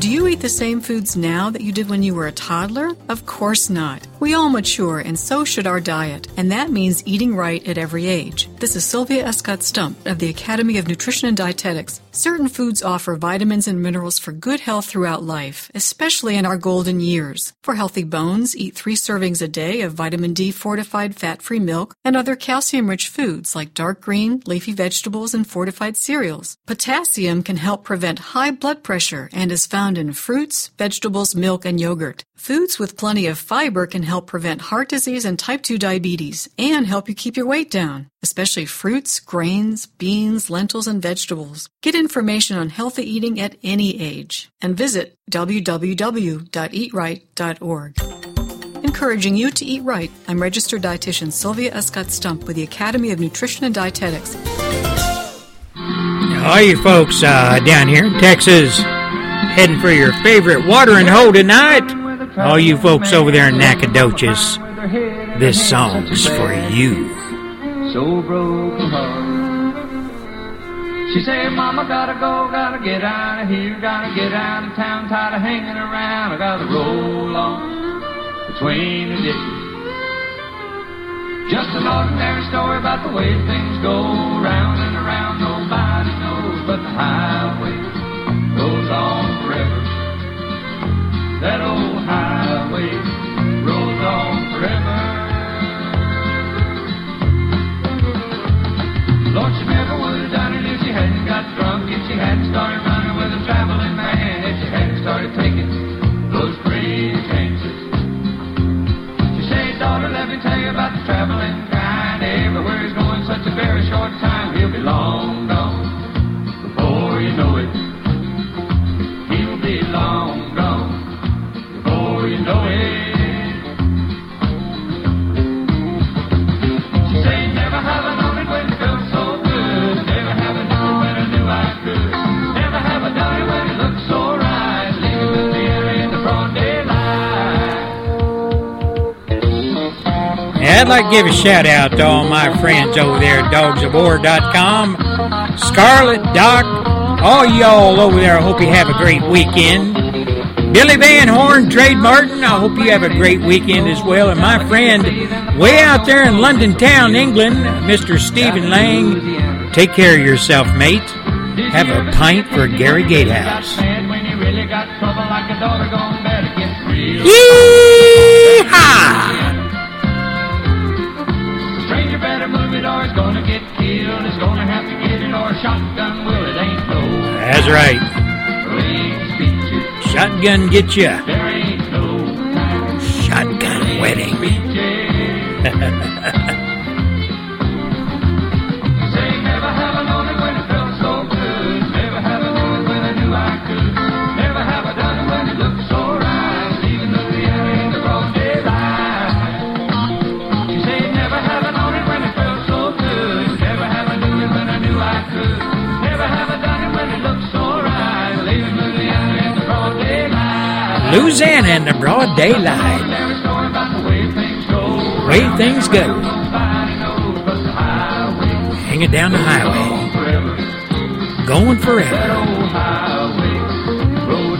Do you eat the same foods now that you did when you were a toddler? Of course not. We all mature, and so should our diet, and that means eating right at every age. This is Sylvia Escott Stump of the Academy of Nutrition and Dietetics. Certain foods offer vitamins and minerals for good health throughout life, especially in our golden years. For healthy bones, eat three servings a day of vitamin D fortified fat free milk and other calcium rich foods like dark green, leafy vegetables, and fortified cereals. Potassium can help prevent high blood pressure and is found in fruits, vegetables, milk, and yogurt. Foods with plenty of fiber can help prevent heart disease and type 2 diabetes and help you keep your weight down, especially fruits, grains, beans, lentils, and vegetables. Get information on healthy eating at any age and visit www.eatright.org. Encouraging you to eat right, I'm registered dietitian Sylvia Escott Stump with the Academy of Nutrition and Dietetics. All you folks uh, down here in Texas heading for your favorite watering hole tonight. All you folks over there in Nacogdoches, this song's for you. so broken heart. She said, Mama, gotta go, gotta get out of here, gotta get out of town, tired of hanging around. I gotta roll on between the ditches. Just an ordinary story about the way things go round and around. Nobody knows, but the highway goes on forever. That old Lord, she never would have done it if she hadn't got drunk, if she hadn't started running with a traveling man, if she hadn't started taking those crazy chances. She said, daughter, let me tell you about the traveling kind. Everywhere he's going such a very short time, he'll be long gone before you know it. He'll be long gone before you know it. I'd like to give a shout out to all my friends over there at dogsofwar.com. Scarlett, Doc, all y'all over there. I hope you have a great weekend. Billy Van Horn, Trade Martin, I hope you have a great weekend as well. And my friend way out there in London Town, England, Mr. Stephen Lang, take care of yourself, mate. Have a pint for Gary Gatehouse. Mad move it or it's gonna get killed. It's gonna have to get it or a shotgun will. It ain't no That's right. Shotgun get ya. There ain't no Shotgun wedding. [LAUGHS] Louisiana in the broad daylight. The way things go. Highway. Hanging down the highway. Going forever.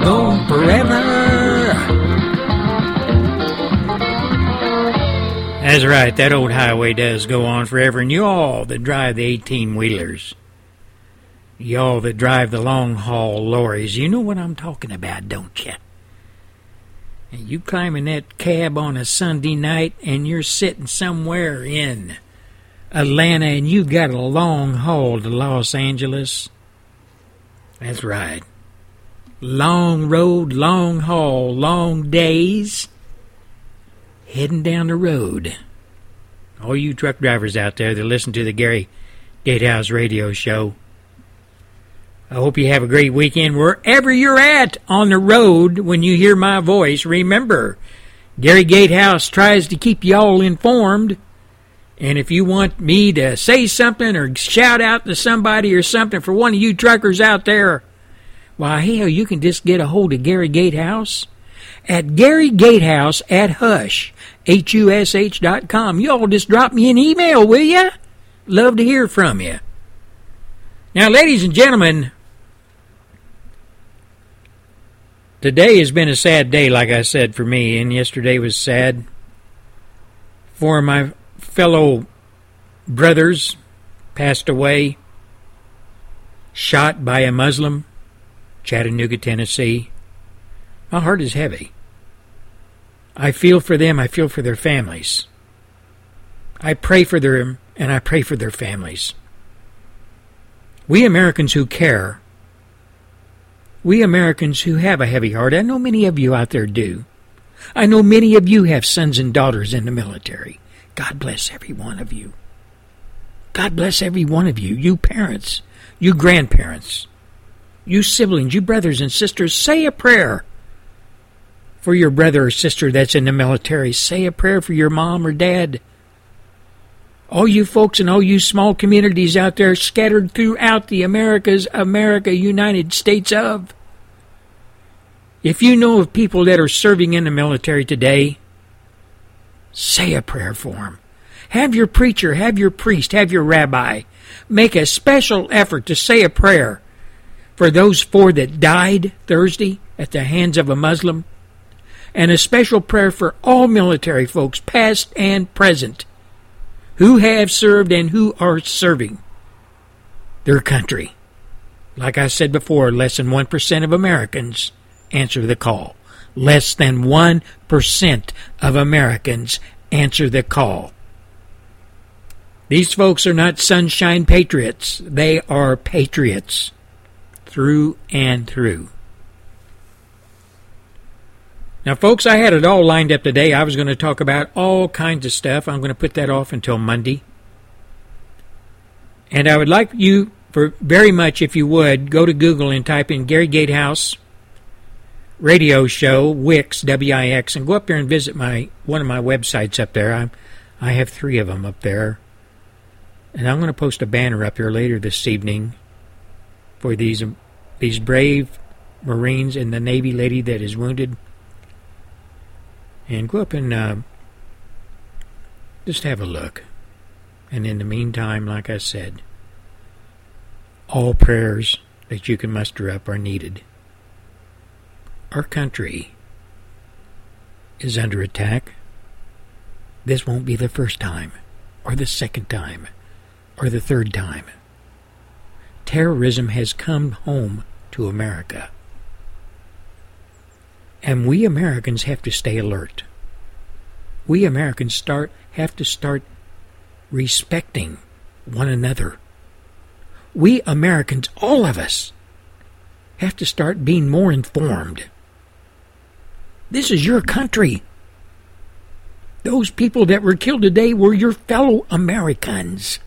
Going forever. That's right, that old highway does go on forever. And you all that drive the 18 wheelers, y'all that drive the long haul lorries, you know what I'm talking about, don't you? And you climb in that cab on a Sunday night and you're sitting somewhere in Atlanta and you got a long haul to Los Angeles. That's right. Long road, long haul, long days. Heading down the road. All you truck drivers out there that listen to the Gary Gatehouse radio show. I hope you have a great weekend wherever you're at on the road when you hear my voice. Remember, Gary Gatehouse tries to keep y'all informed. And if you want me to say something or shout out to somebody or something for one of you truckers out there, why, hell, you can just get a hold of Gary Gatehouse at Gary Gatehouse at Hush, H-U-S-H dot com. Y'all just drop me an email, will ya? Love to hear from you. Now, ladies and gentlemen, Today has been a sad day, like I said, for me, and yesterday was sad for my fellow brothers passed away, shot by a Muslim, Chattanooga, Tennessee. My heart is heavy. I feel for them, I feel for their families. I pray for them, and I pray for their families. We Americans who care, we Americans who have a heavy heart, I know many of you out there do. I know many of you have sons and daughters in the military. God bless every one of you. God bless every one of you, you parents, you grandparents, you siblings, you brothers and sisters. Say a prayer for your brother or sister that's in the military. Say a prayer for your mom or dad. All you folks and all you small communities out there scattered throughout the Americas, America, United States of. If you know of people that are serving in the military today, say a prayer for them. Have your preacher, have your priest, have your rabbi make a special effort to say a prayer for those four that died Thursday at the hands of a Muslim, and a special prayer for all military folks, past and present, who have served and who are serving their country. Like I said before, less than 1% of Americans answer the call. Less than 1% of Americans answer the call. These folks are not sunshine patriots. They are patriots through and through. Now, folks, I had it all lined up today. I was going to talk about all kinds of stuff. I'm going to put that off until Monday. And I would like you, for very much, if you would, go to Google and type in Gary Gatehouse radio show, Wix, W-I-X, and go up there and visit my one of my websites up there. I'm, I have three of them up there. And I'm going to post a banner up here later this evening for these these brave Marines and the Navy lady that is wounded. And go up and uh, just have a look. And in the meantime, like I said, all prayers that you can muster up are needed. Our country is under attack. This won't be the first time, or the second time, or the third time. Terrorism has come home to America. And we Americans have to stay alert. We Americans start have to start respecting one another. We Americans, all of us, have to start being more informed. This is your country. Those people that were killed today were your fellow Americans.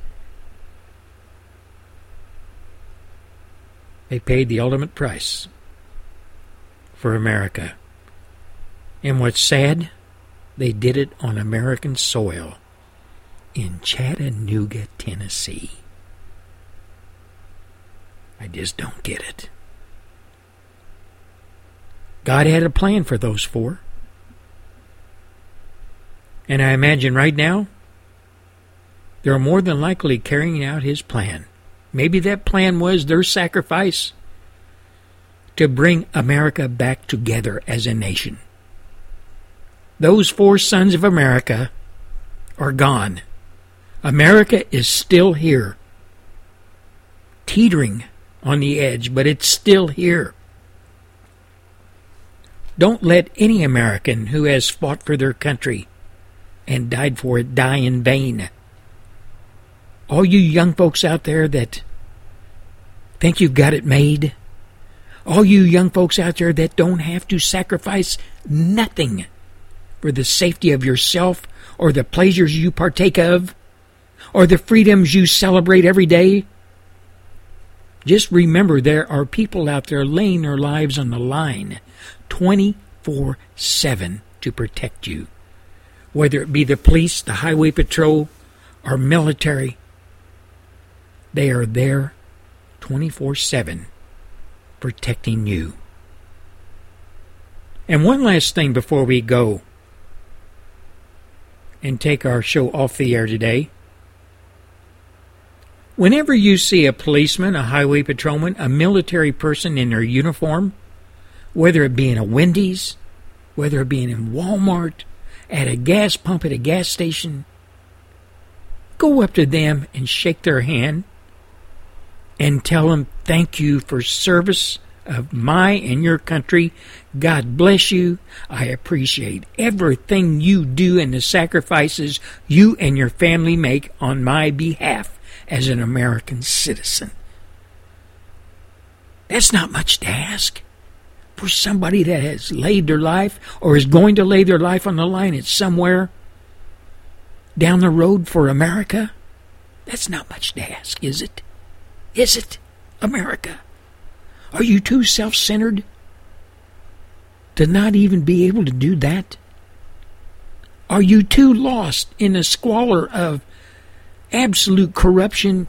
They paid the ultimate price for America. And what's sad, they did it on American soil in Chattanooga, Tennessee. I just don't get it. God had a plan for those four. And I imagine right now, they're more than likely carrying out his plan. Maybe that plan was their sacrifice to bring America back together as a nation. Those four sons of America are gone. America is still here, teetering on the edge, but it's still here. Don't let any American who has fought for their country and died for it die in vain. All you young folks out there that think you've got it made, all you young folks out there that don't have to sacrifice nothing for the safety of yourself or the pleasures you partake of or the freedoms you celebrate every day, just remember there are people out there laying their lives on the line 24 7 to protect you. Whether it be the police, the highway patrol, or military, they are there 24 7 protecting you. And one last thing before we go and take our show off the air today. Whenever you see a policeman, a highway patrolman, a military person in their uniform, whether it be in a Wendy's, whether it be in Walmart, at a gas pump at a gas station, go up to them and shake their hand and tell them thank you for service of my and your country. God bless you. I appreciate everything you do and the sacrifices you and your family make on my behalf as an American citizen. That's not much to ask for somebody that has laid their life or is going to lay their life on the line at somewhere down the road for America. That's not much to ask, is it? Is it, America? Are you too self centered to not even be able to do that? Are you too lost in the squalor of absolute corruption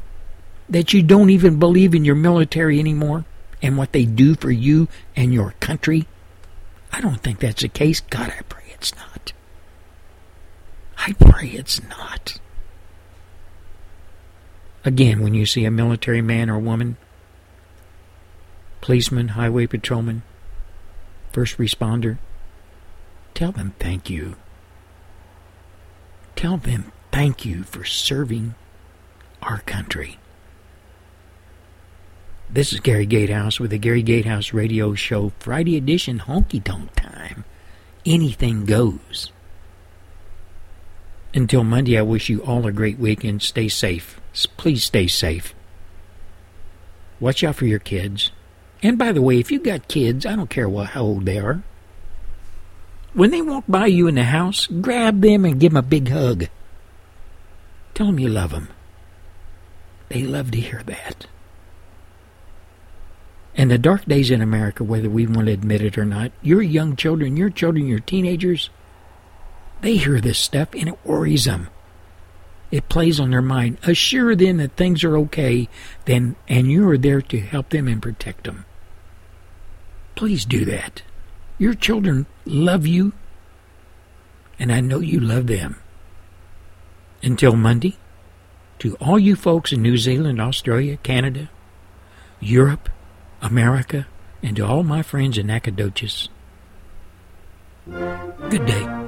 that you don't even believe in your military anymore and what they do for you and your country? I don't think that's the case. God, I pray it's not. I pray it's not. Again, when you see a military man or woman, policeman, highway patrolman, first responder, tell them thank you. Tell them thank you for serving our country. This is Gary Gatehouse with the Gary Gatehouse Radio Show, Friday edition, honky tonk time. Anything goes. Until Monday, I wish you all a great weekend. Stay safe. Please stay safe. Watch out for your kids. And by the way, if you got kids, I don't care what how old they are. When they walk by you in the house, grab them and give them a big hug. Tell them you love them. They love to hear that. And the dark days in America, whether we want to admit it or not, your young children, your children, your teenagers, they hear this stuff and it worries them. It plays on their mind. Assure them that things are okay, then and you are there to help them and protect them. Please do that. Your children love you, and I know you love them. Until Monday, to all you folks in New Zealand, Australia, Canada, Europe, America, and to all my friends in Nacogdoches, good day.